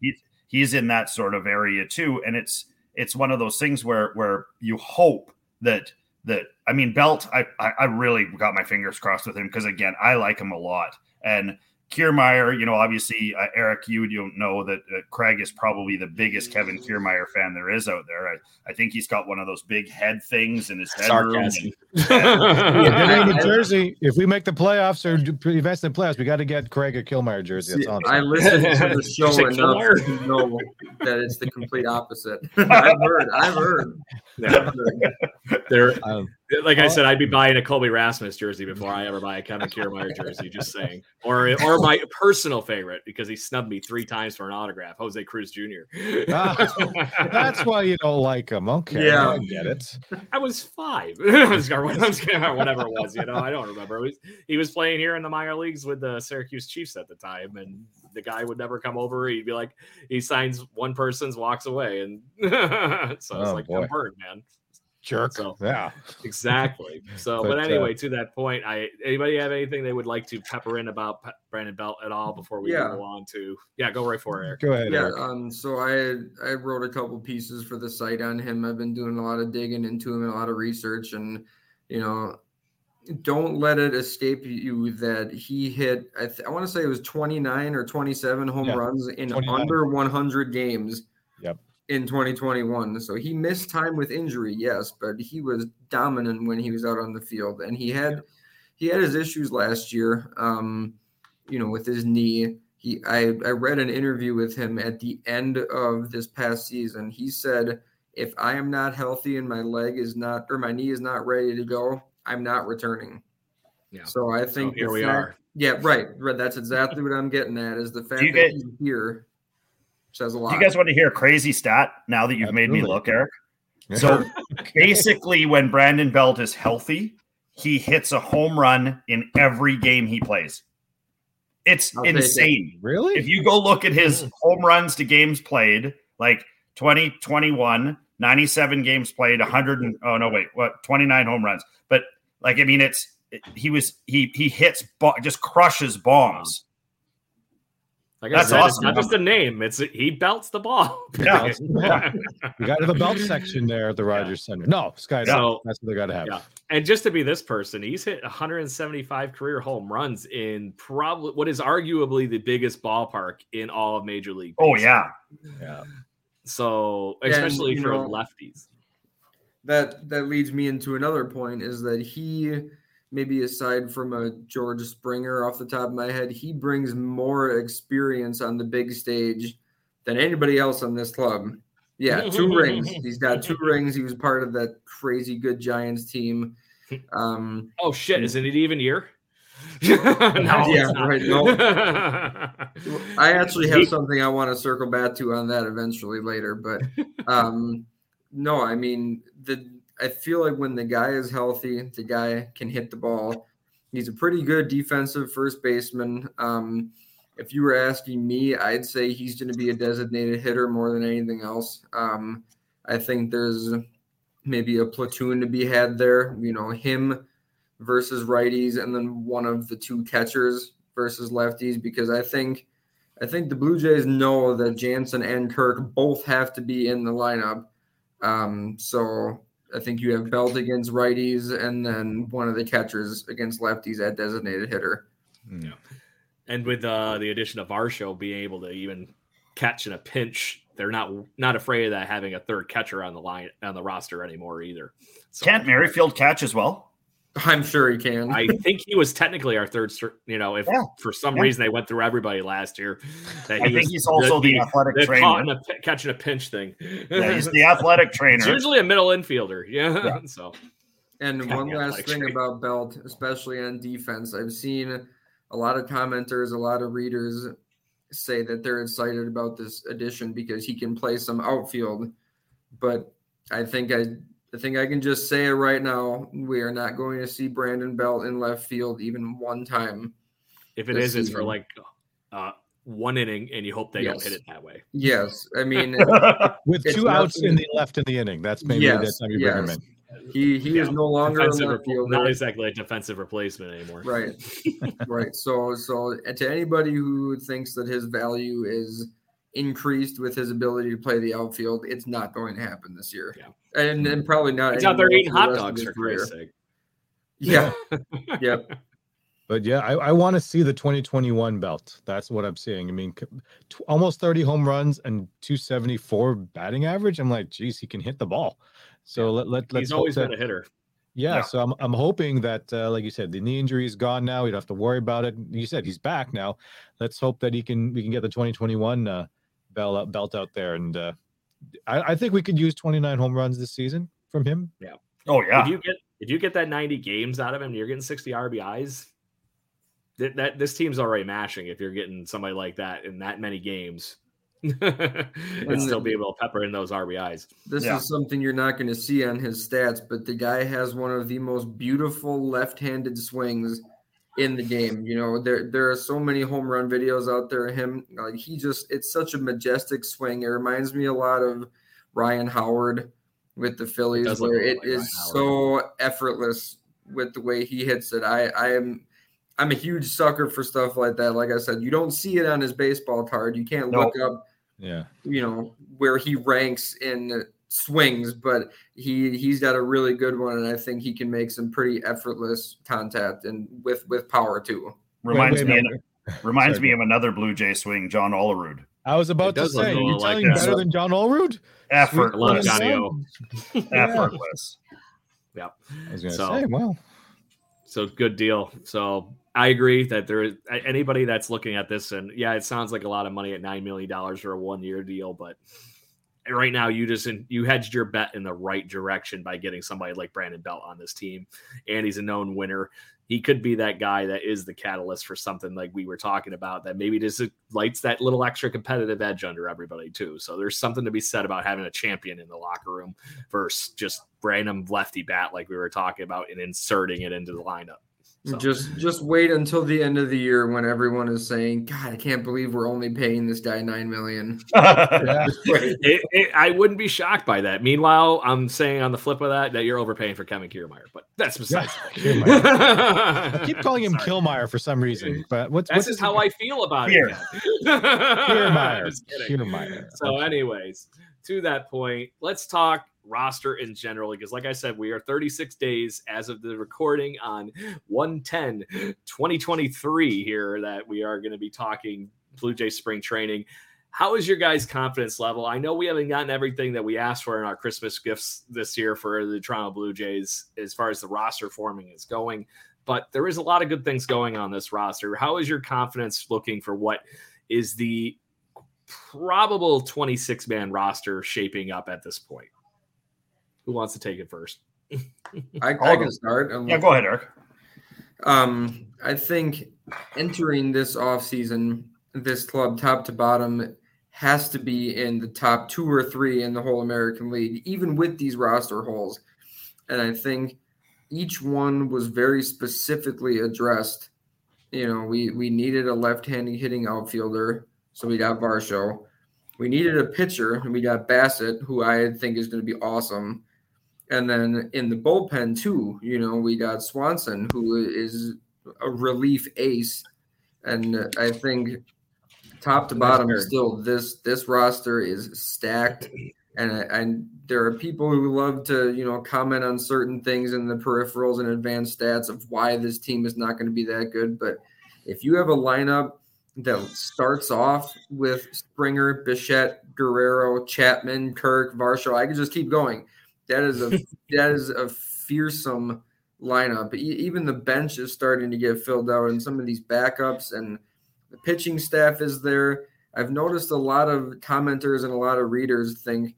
he's he's in that sort of area too, and it's it's one of those things where where you hope that that I mean Belt I I, I really got my fingers crossed with him because again I like him a lot and Kiermaier, you know, obviously, uh, Eric, you don't know that uh, Craig is probably the biggest Kevin Kiermaier fan there is out there. I, I think he's got one of those big head things in his bedroom. And, [LAUGHS] yeah, [LAUGHS] in Jersey, if we make the playoffs or invest in playoffs, we got to get Craig a Kiermaier jersey. See, I listened to the [LAUGHS] show enough to know that it's the complete opposite. I've heard. I've heard. Yeah. there, um, like I said, I'd be buying a Colby Rasmus jersey before I ever buy a Kevin Kiermaier jersey. Just saying, or or my personal favorite because he snubbed me three times for an autograph, Jose Cruz Jr. Ah, that's why you don't like him. Okay, yeah, I get it. I was five, [LAUGHS] whatever it was. You know, I don't remember. Was, he was playing here in the minor leagues with the Syracuse Chiefs at the time, and the guy would never come over. He'd be like, he signs one person's, walks away, and [LAUGHS] so it's oh, like, I'm burned, man jerk. So yeah, exactly. So, [LAUGHS] but, but uh, anyway, uh, to that point, I anybody have anything they would like to pepper in about P- Brandon Belt at all before we yeah. go on to yeah, go right for it, Eric. Go ahead. Yeah. Eric. Um. So I I wrote a couple pieces for the site on him. I've been doing a lot of digging into him and a lot of research, and you know. Don't let it escape you that he hit. I, th- I want to say it was 29 or 27 home yeah, runs in 29. under 100 games. In 2021. So he missed time with injury, yes, but he was dominant when he was out on the field, and he had he had his issues last year. Um, you know, with his knee. He I I read an interview with him at the end of this past season. He said, "If I am not healthy and my leg is not or my knee is not ready to go, I'm not returning." Yeah. So I think so here we fact, are. Yeah, right. Right. That's exactly what I'm getting at. Is the fact that he's here says a lot. Do you guys want to hear a crazy stat now that you've Absolutely. made me look, Eric? [LAUGHS] So basically, when Brandon Belt is healthy, he hits a home run in every game he plays. It's I'll insane. Really? If you go look at his hmm. home runs to games played, like 2021, 97 games played, 100 and, oh no, wait, what 29 home runs. But like, I mean, it's he was he he hits just crushes bombs. Like That's said, awesome. It's not just a name; it's he belts the ball. [LAUGHS] Yeah, yeah. you got to have a belt section there at the [LAUGHS] Rogers yeah. Center. No, Sky. So, that's what they got to have. Yeah. And just to be this person, he's hit 175 career home runs in probably what is arguably the biggest ballpark in all of Major League. Oh, baseball. Oh yeah, yeah. So especially and, for know, lefties. That that leads me into another point is that he maybe aside from a George Springer off the top of my head, he brings more experience on the big stage than anybody else on this club. Yeah, [LAUGHS] two rings. He's got two [LAUGHS] rings. He was part of that crazy good Giants team. Um, oh shit! Isn't it even year? [LAUGHS] no, yeah, right. No. I actually have something I want to circle back to on that eventually later, but um, no, I mean the I feel like when the guy is healthy, the guy can hit the ball. He's a pretty good defensive first baseman. Um, if you were asking me, I'd say he's going to be a designated hitter more than anything else. Um, I think there's maybe a platoon to be had there. You know, him versus righties, and then one of the two catchers versus lefties. Because I think, I think the Blue Jays know that Jansen and Kirk both have to be in the lineup. Um, so I think you have Belt against righties, and then one of the catchers against lefties at designated hitter. Yeah, and with uh, the addition of Varsho being able to even catch in a pinch they're not not afraid of that having a third catcher on the line on the roster anymore either. So, Can't Merrifield catch as well? I'm sure he can. I [LAUGHS] think he was technically our third. You know, if yeah. for some yeah. reason they went through everybody last year, I think he's also the, the athletic the trainer, a, catching a pinch thing. Yeah, he's the [LAUGHS] athletic trainer. It's usually a middle infielder. Yeah. yeah. [LAUGHS] So, and one last thing trainer. about Belt, especially on defense, I've seen a lot of commenters, a lot of readers say that they're excited about this addition because he can play some outfield. But I think I I think I can just say it right now. We are not going to see Brandon Belt in left field even one time. If it is, season. it's for like uh, one inning, and you hope they yes. don't hit it that way. Yes, I mean, [LAUGHS] with two outs in the left in the inning, that's maybe yes, that time you yes. bring him in. He he yeah. is no longer a left fielder. not exactly a defensive replacement anymore. Right, right. So so to anybody who thinks that his value is increased with his ability to play the outfield, it's not going to happen this year. Yeah, and, and probably not. It's out there eating hot dogs for Christ's sake. [LAUGHS] Yeah, [LAUGHS] yep. But yeah, I, I want to see the 2021 belt. That's what I'm seeing. I mean, t- almost 30 home runs and 274 batting average. I'm like, geez, he can hit the ball. So let, let let's. He's always been a hitter. Yeah, yeah, so I'm I'm hoping that, uh, like you said, the knee injury is gone now. You don't have to worry about it. You said he's back now. Let's hope that he can we can get the 2021 uh, belt out, belt out there, and uh, I, I think we could use 29 home runs this season from him. Yeah. Oh yeah. If you get if you get that 90 games out of him, you're getting 60 RBIs. That, that this team's already mashing if you're getting somebody like that in that many games. [LAUGHS] and still be able to pepper in those RBIs. This yeah. is something you're not going to see on his stats, but the guy has one of the most beautiful left-handed swings in the game. You know, there there are so many home run videos out there of him. Like he just it's such a majestic swing. It reminds me a lot of Ryan Howard with the Phillies, it where it like is so effortless with the way he hits it. I I am I'm a huge sucker for stuff like that. Like I said, you don't see it on his baseball card. You can't nope. look up, yeah, you know, where he ranks in swings, but he he's got a really good one, and I think he can make some pretty effortless contact and with with power too. Reminds wait, wait, me, reminds Sorry, me of another Blue Jay swing, John Olerud. I was about to say, you're telling like better than John Olerud? Effortless, [LAUGHS] effortless. Yeah. I was gonna so, say, well, so good deal. So I agree that there is anybody that's looking at this, and yeah, it sounds like a lot of money at nine million dollars for a one year deal, but right now you just you hedged your bet in the right direction by getting somebody like Brandon Belt on this team, and he's a known winner. He could be that guy that is the catalyst for something like we were talking about that maybe just lights that little extra competitive edge under everybody too. So there's something to be said about having a champion in the locker room versus just random lefty bat like we were talking about and inserting it into the lineup. So. Just just wait until the end of the year when everyone is saying, "God, I can't believe we're only paying this guy nine million. [LAUGHS] [LAUGHS] it, it, I wouldn't be shocked by that. Meanwhile, I'm saying on the flip of that that you're overpaying for Kevin Kiermaier, but that's besides. Yeah, [LAUGHS] I keep calling him Sorry. Killmeyer for some reason, but what's this is how I feel about Here. it. Kiermaier. Kiermaier. So, anyways, to that point, let's talk roster in general because like i said we are 36 days as of the recording on 110 2023 here that we are going to be talking blue jay spring training. How is your guys confidence level? I know we haven't gotten everything that we asked for in our christmas gifts this year for the toronto blue jays as far as the roster forming is going but there is a lot of good things going on this roster. How is your confidence looking for what is the probable 26 man roster shaping up at this point who wants to take it first? [LAUGHS] I, I can start. I'm yeah, go ahead, Eric. Um, I think entering this off season, this club top to bottom has to be in the top two or three in the whole American League, even with these roster holes. And I think each one was very specifically addressed you know, we we needed a left-handed hitting outfielder, so we got Varsho. We needed a pitcher, and we got Bassitt, who I think is going to be awesome. And then in the bullpen too, you know, we got Swanson, who is a relief ace, and I think top to bottom, still this this roster is stacked. And and there are people who love to you know comment on certain things in the peripherals and advanced stats of why this team is not going to be that good. But if you have a lineup that starts off with Springer, Bichette, Guerrero, Chapman, Kirk, Varsho, I could just keep going. That is a [LAUGHS] that is a fearsome lineup. Even the bench is starting to get filled out, and some of these backups and the pitching staff is there. I've noticed a lot of commenters and a lot of readers think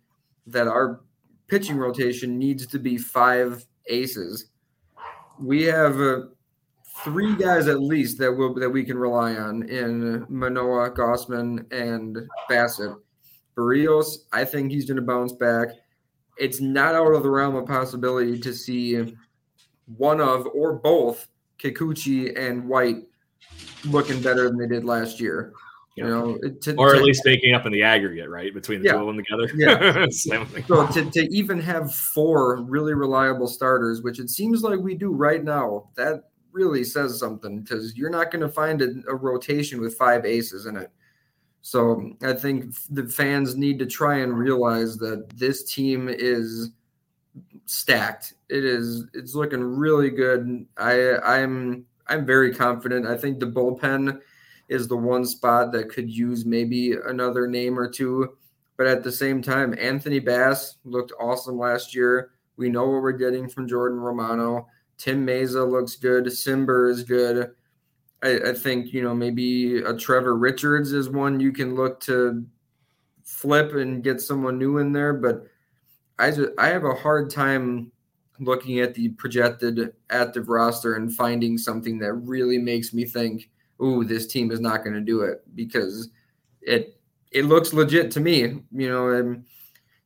that our pitching rotation needs to be five aces. We have uh, three guys at least that will that we can rely on in Manoah, Gausman, and Bassitt. Berrios, I think he's going to bounce back. It's not out of the realm of possibility to see one of or both Kikuchi and White looking better than they did last year. You know, to, or at to, least making up in the aggregate, right, between the yeah, two of them together. Yeah. [LAUGHS] so to, to even have four really reliable starters, which it seems like we do right now, that really says something because you're not going to find a, a rotation with five aces in it. So I think the fans need to try and realize that this team is stacked. It is. It's looking really good. I I'm I'm very confident. I think the bullpen is the one spot that could use maybe another name or two. But at the same time, Anthony Bass looked awesome last year. We know what we're getting from Jordan Romano. Tim Mayza looks good. Cimber is good. I, I, think, you know, maybe a Trevor Richards is one you can look to flip and get someone new in there. But I, I have a hard time looking at the projected active roster and finding something that really makes me think, "Ooh, this team is not going to do it," because it it looks legit to me. You know, and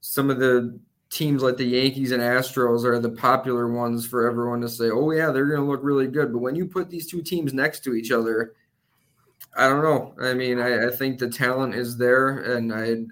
some of the teams like the Yankees and Astros are the popular ones for everyone to say, "Oh yeah, they're going to look really good." But when you put these two teams next to each other, I don't know. I mean, I, I think the talent is there, and I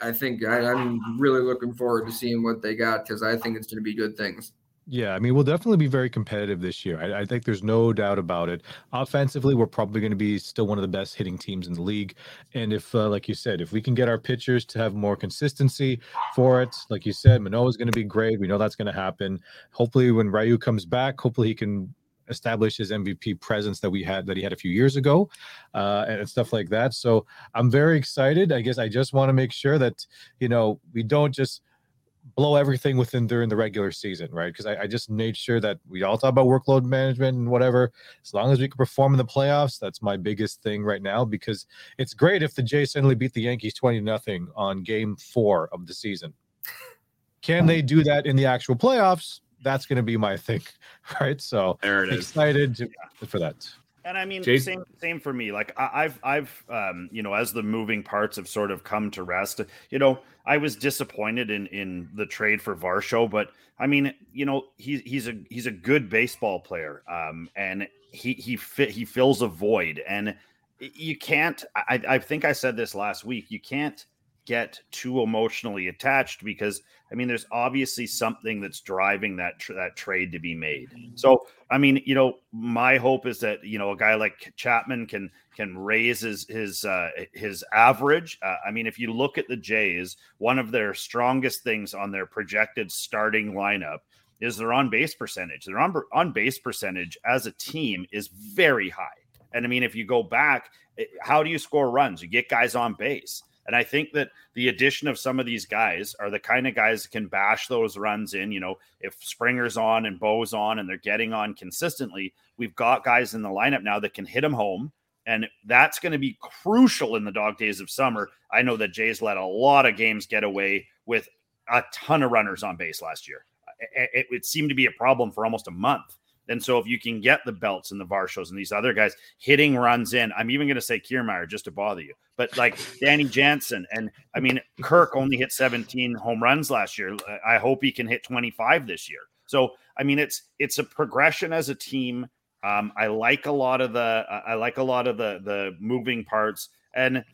I think I, am really looking forward to seeing what they got because I think it's going to be good things. Yeah, I mean, we'll definitely be very competitive this year. I, I, think there's no doubt about it. Offensively, we're probably going to be still one of the best hitting teams in the league. And if, uh, like you said, if we can get our pitchers to have more consistency for it, like you said, Manoah is going to be great. We know that's going to happen. Hopefully, when Ryu comes back, hopefully he can establish his MVP presence that we had that he had a few years ago, uh, and stuff like that. So I'm very excited. I guess I just want to make sure that you know we don't just blow everything within during the regular season, right? Because I, I, just made sure that we all talk about workload management and whatever. As long as we can perform in the playoffs, that's my biggest thing right now. Because it's great if the Jays suddenly beat the Yankees twenty nothing on Game Four of the season. Can they do that in the actual playoffs? that's going to be my [LAUGHS] thing, right? So there it excited is. for that. And I mean, Jason? same same for me. Like I, have I've um, you know, as the moving parts have sort of come to rest, you know, I was disappointed in in the trade for Varsho, but I mean, you know, he's he's a he's a good baseball player, um, and he he fit he fills a void, and you can't. I I think I said this last week. You can't get too emotionally attached because I mean there's obviously something that's driving that tr- that trade to be made. So I mean, you know, my hope is that you know a guy like Chapman can can raise his his uh, his average. Uh, I mean, if you look at the Jays, one of their strongest things on their projected starting lineup is their on base percentage. Their on on base percentage as a team is very high. And I mean, if you go back, eh, how do you score runs? You get guys on base. And I think that the addition of some of these guys are the kind of guys that can bash those runs in. You know, if Springer's on and Bo's on and they're getting on consistently, we've got guys in the lineup now that can hit them home. And that's going to be crucial in the dog days of summer. I know that Jay's let a lot of games get away with a ton of runners on base last year. It, it, it seemed to be a problem for almost a month. And so if you can get the belts and the Varshos and these other guys hitting runs in, I'm even going to say Kiermaier just to bother you, but like Danny Jansen and I mean Kirk only hit 17 home runs last year. I hope he can hit 25 this year. So I mean it's it's a progression as a team Um, I like a lot of the I like a lot of the the moving parts, and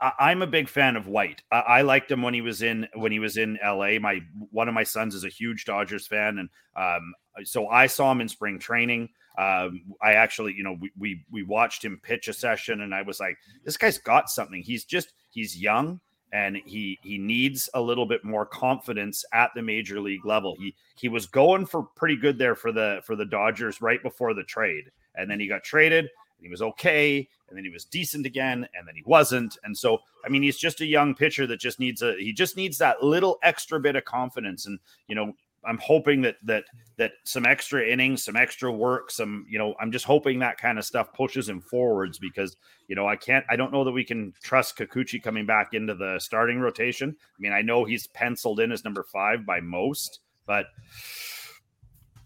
I, am a big fan of White. I, I, liked him when he was in when he was in LA. My one of my sons is a huge Dodgers fan, and um, so I saw him in spring training. Um, I actually, you know, we, we we watched him pitch a session, and I was like, this guy's got something. He's just he's young and he he needs a little bit more confidence at the major league level. He he was going for pretty good there for the for the Dodgers right before the trade, and then he got traded. And he was okay, and then he was decent again, and then he wasn't. And so, I mean, he's just a young pitcher that just needs a he just needs that little extra bit of confidence. And you know, I'm hoping that that that some extra innings, some extra work, some you know, I'm just hoping that kind of stuff pushes him forwards because you know I can't, I don't know that we can trust Kikuchi coming back into the starting rotation. I mean, I know he's penciled in as number five by most, but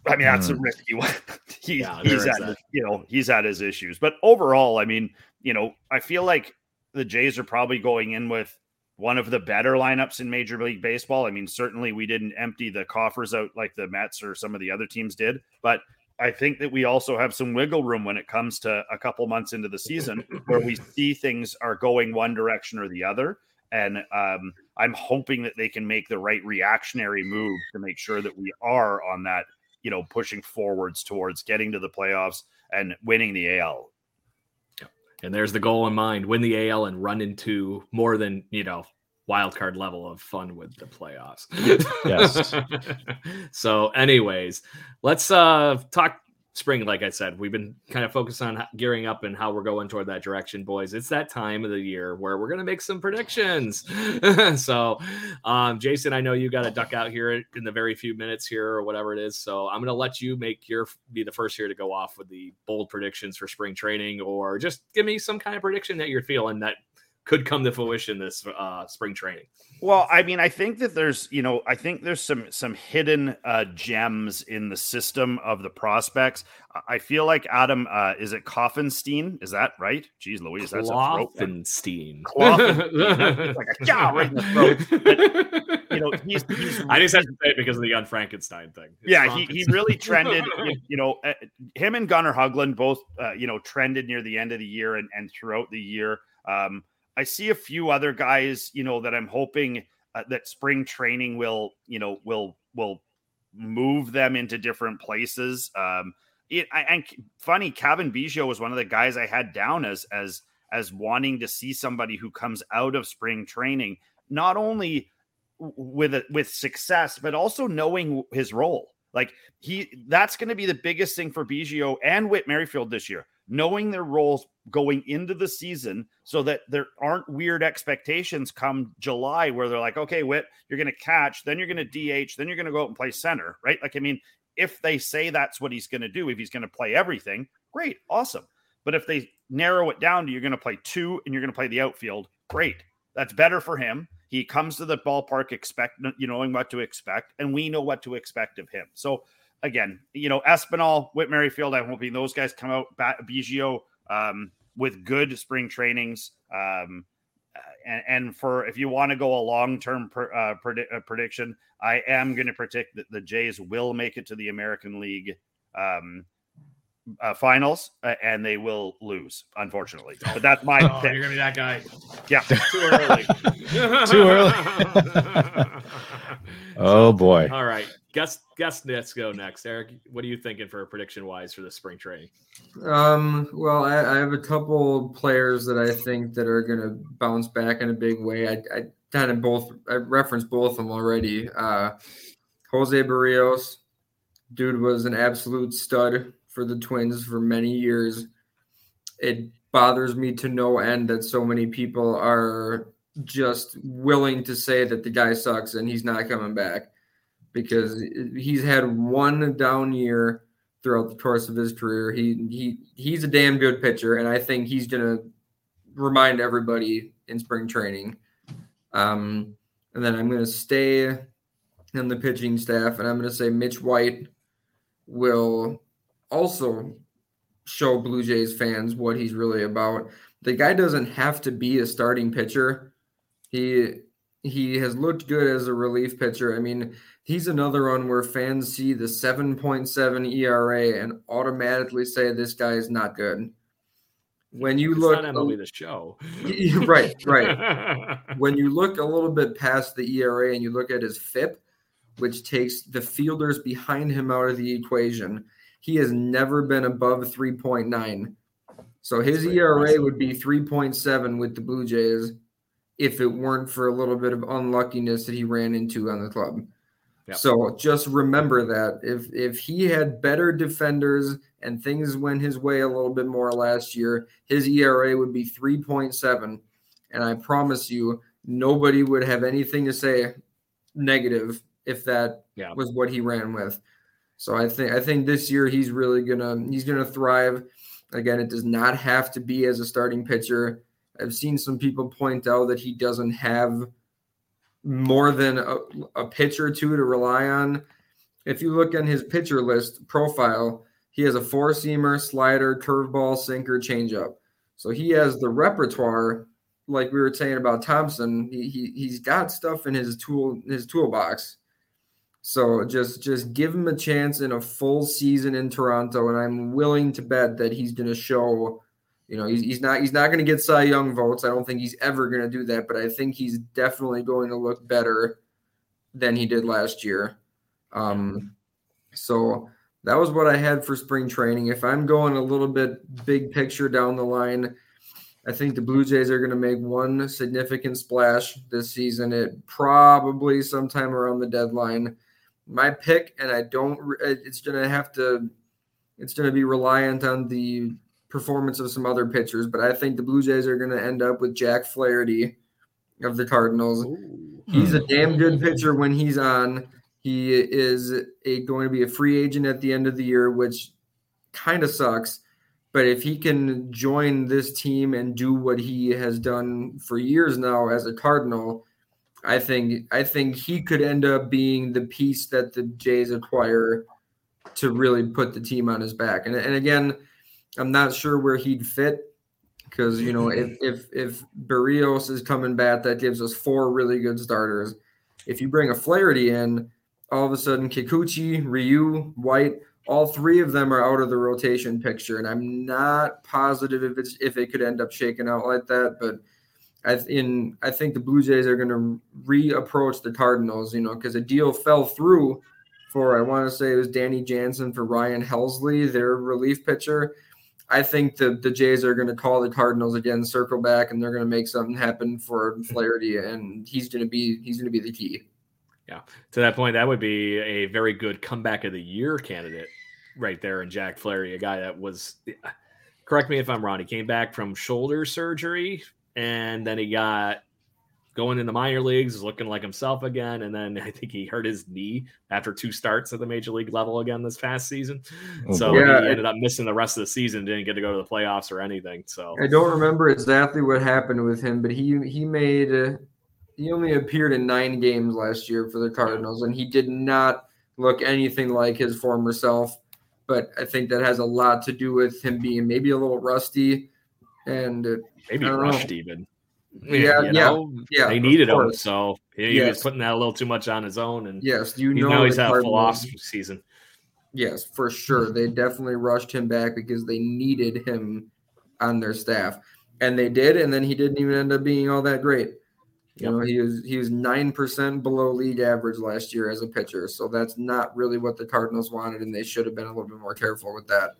I mean that's mm. a hmm. risky one. [LAUGHS] he, yeah, he's at you know he's had his issues, but overall, I mean, you know, I feel like the Jays are probably going in with one of the better lineups in Major League Baseball. I mean, certainly we didn't empty the coffers out like the Mets or some of the other teams did, but I think that we also have some wiggle room when it comes to a couple months into the season where we [CLEARS THROAT] see things are going one direction or the other. And um, I'm hoping that they can make the right reactionary move to make sure that we are on that, you know, pushing forwards towards getting to the playoffs and winning the AL and there's the goal in mind: win the AL and run into more than you know wild card level of fun with the playoffs. yes. [LAUGHS] so, anyways, let's uh talk spring, like I said, we've been kind of focused on gearing up and how we're going toward that direction, boys. It's that time of the year where we're going to make some predictions. [LAUGHS] so, um, Jason, I know you got to duck out here in the very few minutes here or whatever it is. So, I'm going to let you make your be the first here to go off with the bold predictions for spring training, or just give me some kind of prediction that you're feeling that could come to fruition this uh, spring training. Well, I mean, I think that there's, you know, I think there's some some hidden uh, gems in the system of the prospects. I feel like Adam, uh, is it Kloffenstein? Is that right? Jeez, Louise, that's Kloffenstein. Kloffenstein. like a yeah, right in the throat. But, you know, he's, he's [LAUGHS] I just have to say it because of the Young Frankenstein thing. It's yeah, he, he really trended. [LAUGHS] you know, uh, him and Gunnar Hoglund both, uh, you know, trended near the end of the year and, and throughout the year. Um, I see a few other guys, you know, that I'm hoping uh, that spring training will, you know, will will move them into different places. Um, it I, and funny, Cavan Biggio was one of the guys I had down as as as wanting to see somebody who comes out of spring training not only with a, with success, but also knowing his role. Like he, that's going to be the biggest thing for Biggio and Whit Merrifield this year knowing their roles going into the season so that there aren't weird expectations come July where they're like, okay, Whit, you're going to catch, then you're going to DH, then you're going to go out and play center, right? Like, I mean, if they say that's what he's going to do, if he's going to play everything, great, awesome. But if they narrow it down to you're going to play two and you're going to play the outfield, great. That's better for him. He comes to the ballpark expect you knowing what to expect, and we know what to expect of him. So again, you know, Espinal, Whit Merrifield, I'm hoping those guys come out, Biggio, um, with good spring trainings. Um, and, and, for if you want to go a long term per, uh, predi- uh, prediction, I am going to predict that the Jays will make it to the American League um, uh, finals uh, and they will lose, unfortunately. But that's my [LAUGHS] oh, pick. You're gonna be that guy. Yeah, too early. [LAUGHS] too early. [LAUGHS] [LAUGHS] oh boy. All right. Guess guess let's go next. Eric what are you thinking for a prediction wise for the spring training? Um well I, I, have a couple players that i think that are going to bounce back in a big way. I, I kind of both i referenced both of them already. Uh jose Berrios, dude was an absolute stud for the twins for many years. It bothers me to no end that so many people are just willing to say that the guy sucks and he's not coming back because he's had one down year throughout the course of his career. He he he's a damn good pitcher, and I think he's gonna remind everybody in spring training. Um, and then I'm gonna stay in the pitching staff, and I'm gonna say Mitch White will also show Blue Jays fans what he's really about. The guy doesn't have to be a starting pitcher. He he has looked good as a relief pitcher. I mean, he's another one where fans see the 7.7 ERA and automatically say this guy is not good. When you it's look not MLB the show. [LAUGHS] right, right. [LAUGHS] when you look a little bit past the ERA and you look at his FIP, which takes the fielders behind him out of the equation, he has never been above 3.9. So his ERA would be 3.7 with the Blue Jays if it weren't for a little bit of unluckiness that he ran into on the club. Yep. So just remember that if if he had better defenders and things went his way a little bit more last year, his ERA would be 3.7 and I promise you nobody would have anything to say negative if that yeah. was what he ran with. So I think I think this year he's really gonna he's gonna thrive. Again, it does not have to be as a starting pitcher. I've seen some people point out that he doesn't have more than a, a pitch or two to rely on. If you look on his pitcher list profile, he has a four seamer, slider, curveball, sinker, changeup. So he has the repertoire, like we were saying about Thompson. He, he he's got stuff in his tool his toolbox. So just just give him a chance in a full season in Toronto, and I'm willing to bet that he's going to show. You know, he's, he's not he's not going to get Cy Young votes. I don't think he's ever going to do that, but I think he's definitely going to look better than he did last year. Um, so that was what I had for spring training. If I'm going a little bit big picture down the line, I think the Blue Jays are going to make one significant splash this season. It probably sometime around the deadline my pick, and I don't. It's gonna have to. It's gonna be reliant on the performance of some other pitchers, but I think the Blue Jays are gonna end up with Jack Flaherty of the Cardinals. Ooh. He's a damn good hmm. pitcher when he's on. He is a, going to be a free agent at the end of the year, which kind of sucks. But if he can join this team and do what he has done for years now as a Cardinal, I think I think he could end up being the piece that the Jays acquire to really put the team on his back. And, and again, I'm not sure where he'd fit because you know if mm-hmm. if if Berrios is coming back, that gives us four really good starters. If you bring a Flaherty in, all of a sudden Kikuchi, Ryu, White, all three of them are out of the rotation picture, and I'm not positive if it's if it could end up shaking out like that, but I in I think the Blue Jays are going to reapproach the Cardinals, you know, because a deal fell through for I want to say it was Danny Jansen for Ryan Helsley, their relief pitcher. I think the the Jays are going to call the Cardinals again, circle back, and they're going to make something happen for Flaherty, and he's going to be he's going to be the key. Yeah, to that point, that would be a very good comeback of the year candidate right there, and Jack Flaherty, a guy that was. Correct me if I'm wrong. He came back from shoulder surgery and then he got going in the minor leagues, looking like himself again, and then I think he hurt his knee after two starts at the major league level again this past season. Oh, so yeah, he ended up missing the rest of the season, didn't get to go to the playoffs or anything. So I don't remember exactly what happened with him, but he he made uh, he only appeared in nine games last year for the Cardinals, and he did not look anything like his former self. But I think that has a lot to do with him being maybe a little rusty and maybe rushed know. even. Yeah, yeah, know, yeah. They needed him, so he, yes. was putting that a little too much on his own. And yes, you know, know he's had a full off season. Yes, for sure. They definitely rushed him back because they needed him on their staff, and they did. And then he didn't even end up being all that great. You yep. know, he was he was nine percent below league average last year as a pitcher. So that's not really what the Cardinals wanted, and they should have been a little bit more careful with that.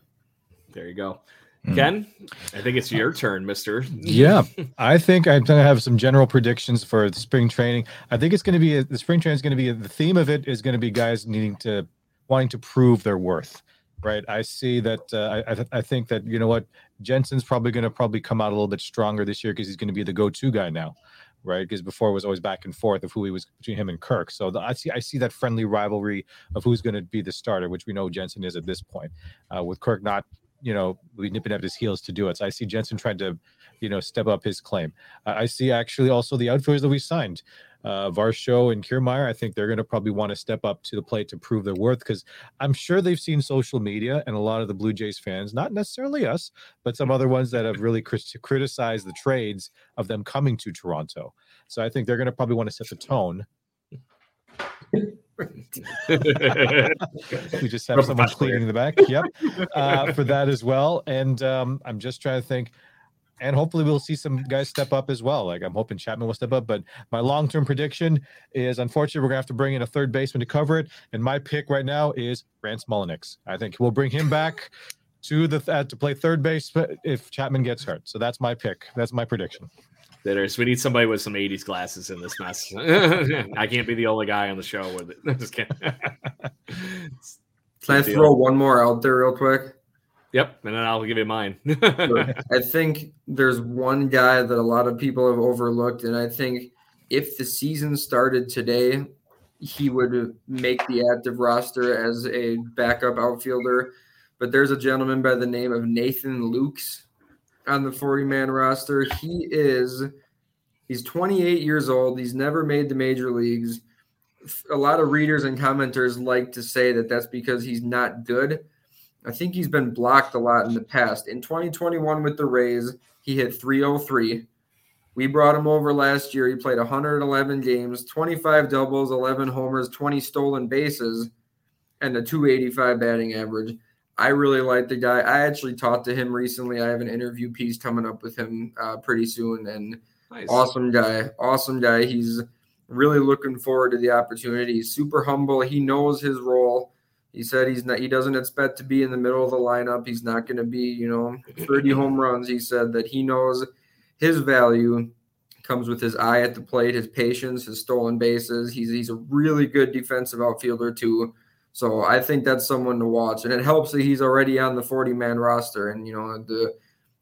There you go. Hmm. Ken, I think it's your turn, Mister. yeah, [LAUGHS] I think I'm going to have some general predictions for the spring training. I think it's going to be a, the spring training is going to be a, the theme of it is going to be guys needing to wanting to prove their worth. Right. I see that. Uh, I I think that you know what Jansen's probably going to probably come out a little bit stronger this year because he's going to be the go-to guy now right? Because before it was always back and forth of who he was between him and Kirk. So the, I see I see that friendly rivalry of who's going to be the starter, which we know Jansen is at this point, uh, with Kirk not you know, be nipping at his heels to do it. So I see Jansen trying to, you know, step up his claim. Uh, I see actually also the outfielders that we signed. uh, Varsho and Kiermaier, I think they're going to probably want to step up to the plate to prove their worth because I'm sure they've seen social media and a lot of the Blue Jays fans, not necessarily us, but some other ones that have really criticized the trades of them coming to Toronto. So I think they're going to probably want to set the tone. [LAUGHS] we just have someone cleaning the back. Yep, uh, for that as well. And um, I'm just trying to think and hopefully we'll see some guys step up as well. Like I'm hoping Chapman will step up, but my long-term prediction is unfortunately we're gonna have to bring in a third baseman to cover it. And my pick right now is Rance Mulliniks. I think we'll bring him back to the uh, to play third base if Chapman gets hurt. So that's my pick. That's my prediction. Bitters. We need somebody with some 80s glasses in this mess. [LAUGHS] I can't be the only guy on the show with it. [LAUGHS] I'm just kidding. Can I throw one more out there real quick? Yep, and then I'll give you mine. [LAUGHS] I think there's one guy that a lot of people have overlooked, and I think if the season started today, he would make the active roster as a backup outfielder. But there's a gentleman by the name of Nathan Lukes on the 40 man roster. He is he's 28 years old. He's never made the major leagues. A lot of readers and commenters like to say that that's because he's not good. I think he's been blocked a lot in the past. In 2021 with the Rays, he hit 303. We brought him over last year. He played 111 games, 25 doubles, 11 homers, 20 stolen bases, and a 285 batting average. I really like the guy. I actually talked to him recently. I have an interview piece coming up with him uh, pretty soon, and nice. awesome guy. Awesome guy. He's really looking forward to the opportunity. He's super humble. He knows his role. He said he's not he doesn't expect to be in the middle of the lineup. He's not going to be, you know, 30 home [CLEARS THROAT] runs. He said that he knows his value comes with his eye at the plate, his patience, his stolen bases. He's he's a really good defensive outfielder too. So I think that's someone to watch. And it helps that he's already on the 40-man roster and you know the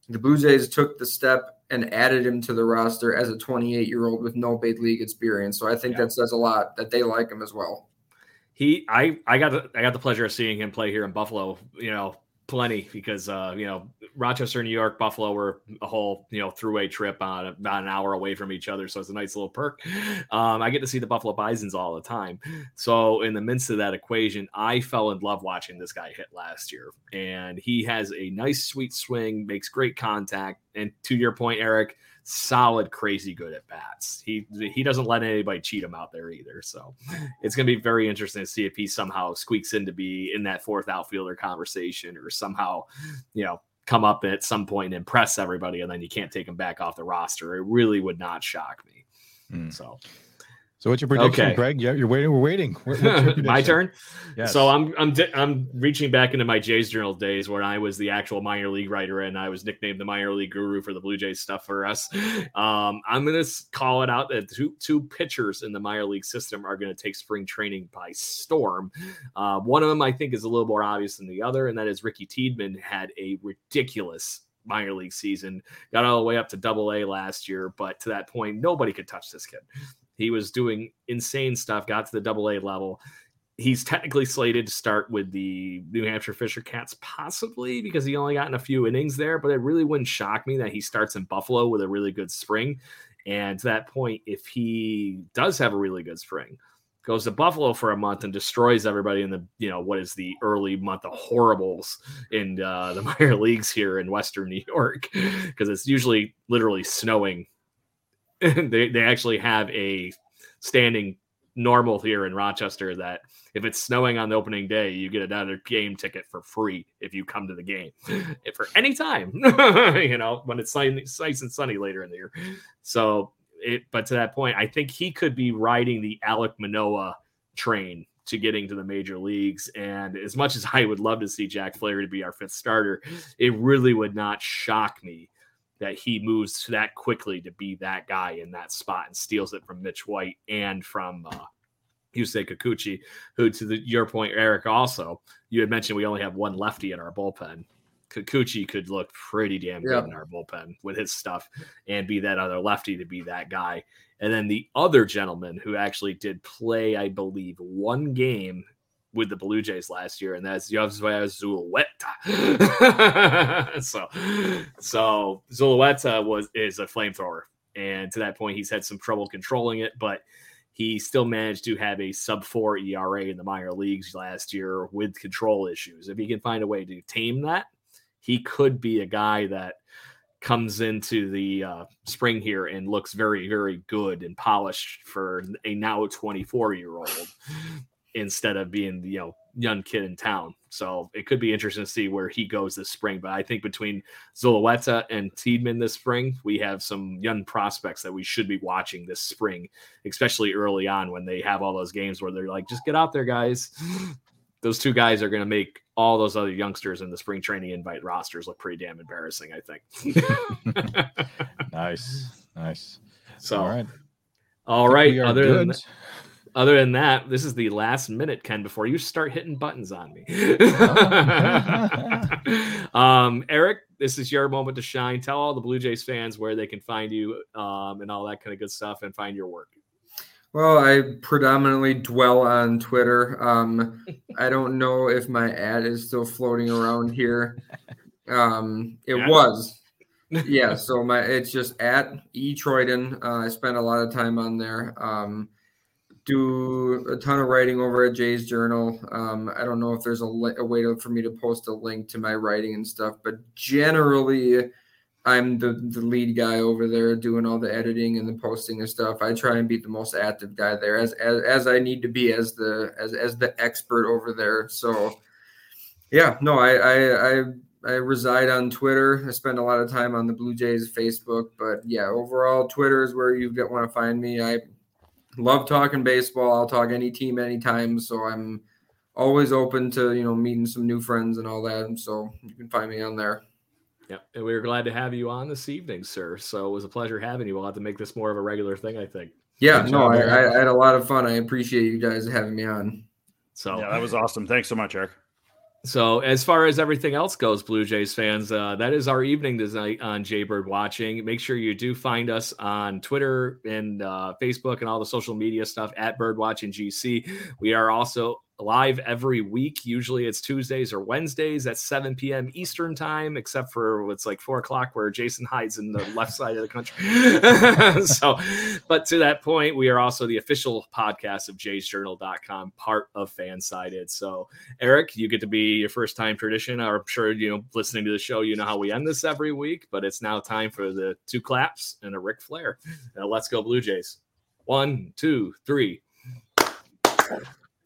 the Blue Jays took the step and added him to the roster as a 28-year-old with no big league experience. So I think yeah. that says a lot that they like him as well he I I got the, I got the pleasure of seeing him play here in Buffalo. You know, plenty because uh, you know Rochester, New York, Buffalo were a whole you know throughway trip on about an hour away from each other, so it's a nice little perk. Um, I get to see the Buffalo Bison's all the time, so in the midst of that equation, I fell in love watching this guy hit last year, and he has a nice sweet swing, makes great contact, and to your point, Eric solid, crazy good at bats. He he doesn't let anybody cheat him out there either. So it's going to be very interesting to see if he somehow squeaks in to be in that fourth outfielder conversation or somehow, you know, come up at some point and impress everybody, and then you can't take him back off the roster. It really would not shock me. Mm. So so what's your prediction, okay. Greg? Yeah, you're waiting. We're waiting. [LAUGHS] my turn. Yes. So I'm I'm I'm reaching back into my Jays Journal days where I was the actual minor league writer and I was nicknamed the minor league guru for the Blue Jays stuff for us. Um, I'm gonna call it out that two two pitchers in the minor league system are gonna take spring training by storm. Uh, one of them I think is a little more obvious than the other, and that is Ricky Tiedemann had a ridiculous minor league season. Got all the way up to double A last year, but to that point, nobody could touch this kid. He was doing insane stuff, got to the double A level. He's technically slated to start with the New Hampshire Fisher Cats, possibly because he only got in a few innings there, but it really wouldn't shock me that he starts in Buffalo with a really good spring. And to that point, if he does have a really good spring, goes to Buffalo for a month and destroys everybody in the you know what is the early month of horribles in uh, the [LAUGHS] minor leagues here in Western New York because it's usually literally snowing [LAUGHS] they they actually have a standing normal here in Rochester that if it's snowing on the opening day, you get another game ticket for free if you come to the game [LAUGHS] for any time. [LAUGHS] you know, when it's nice and sunny later in the year. So it, but to that point, I think he could be riding the Alek Manoah train to getting to the major leagues. And as much as I would love to see Jack Flaherty to be our fifth starter, it really would not shock me that he moves that quickly to be that guy in that spot and steals it from Mitch White and from uh, Yusei Kikuchi, who, to the, your point, Eric, also, you had mentioned we only have one lefty in our bullpen. Kikuchi could look pretty damn good yeah. in our bullpen with his stuff and be that other lefty to be that guy. And then the other gentleman who actually did play, I believe, one game with the Blue Jays last year, and that's Yosver Zulueta. [LAUGHS] so, so Zulueta was is a flamethrower, and to that point, he's had some trouble controlling it. But he still managed to have a sub four ERA in the minor leagues last year with control issues. If he can find a way to tame that, he could be a guy that comes into the uh, spring here and looks very, very good and polished for a now 24 year old instead of being, you know, young kid in town. So it could be interesting to see where he goes this spring. But I think between Zulueta and Tiedemann this spring, we have some young prospects that we should be watching this spring, especially early on when they have all those games where they're like, just get out there, guys. [SIGHS] Those two guys are going to make all those other youngsters in the spring training invite rosters look pretty damn embarrassing, I think. [LAUGHS] [LAUGHS] nice. Nice. So, all right. All right. Other good. than that, other than that, this is the last minute, Ken, before you start hitting buttons on me. [LAUGHS] [LAUGHS] um, Eric, this is your moment to shine. Tell all the Blue Jays fans where they can find you um, and all that kind of good stuff and find your work. Well, I predominantly dwell on Twitter. Um, [LAUGHS] I don't know if my ad is still floating around here. Um, it yeah. was. yeah, so my it's just at e Troyden. Uh, I spend a lot of time on there. Um, do a ton of writing over at Jays Journal. Um, I don't know if there's a, a way to, for me to post a link to my writing and stuff, but generally, I'm the, the lead guy over there doing all the editing and the posting and stuff. I try and be the most active guy there as, as, as I need to be as the as, as the expert over there. So yeah, no, I, I I I reside on Twitter. I spend a lot of time on the Blue Jays Facebook, but yeah, overall Twitter is where you want to find me. I love talking baseball. I'll talk any team anytime. So I'm always open to, you know, meeting some new friends and all that. So you can find me on there. Yeah, and we were glad to have you on this evening, sir. So it was a pleasure having you. We'll have to make this more of a regular thing, I think. Yeah, Good no, I, I, had a lot of fun. I appreciate you guys having me on. So yeah, that was awesome. Thanks so much, Eric. So, as far as everything else goes, Blue Jays fans, uh, that is our evening tonight on Jaybird Watching. Make sure you do find us on Twitter and uh, Facebook and all the social media stuff at Bird Watching GC. We are also live every week. Usually it's Tuesdays or Wednesdays at 7 p.m. Eastern time, except for it's like four o'clock where Jason hides in the left side of the country. [LAUGHS] so, but to that point, we are also the official podcast of jaysjournal.com, part of Fansided. So, Eric, you get to be your first time tradition. I'm sure, you know, listening to the show, you know how we end this every week, but it's now time for the two claps and a Ric Flair. Now, let's go, Blue Jays. One, two, three.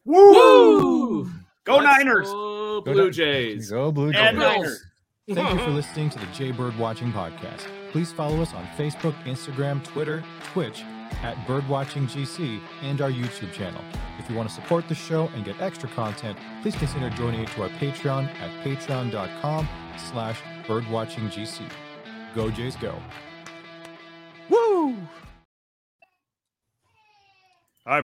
Woo! Woo! Go Let's Niners! Go Blue Jays. Go Blue Jays. And Niners. Thank you for listening to the Jay Bird Watching Podcast. Please follow us on Facebook, Instagram, Twitter, Twitch at Birdwatching GC and our YouTube channel. If you want to support the show and get extra content, please consider joining to our Patreon at patreon.com slash birdwatchinggc. Go Jays go. Woo! All right.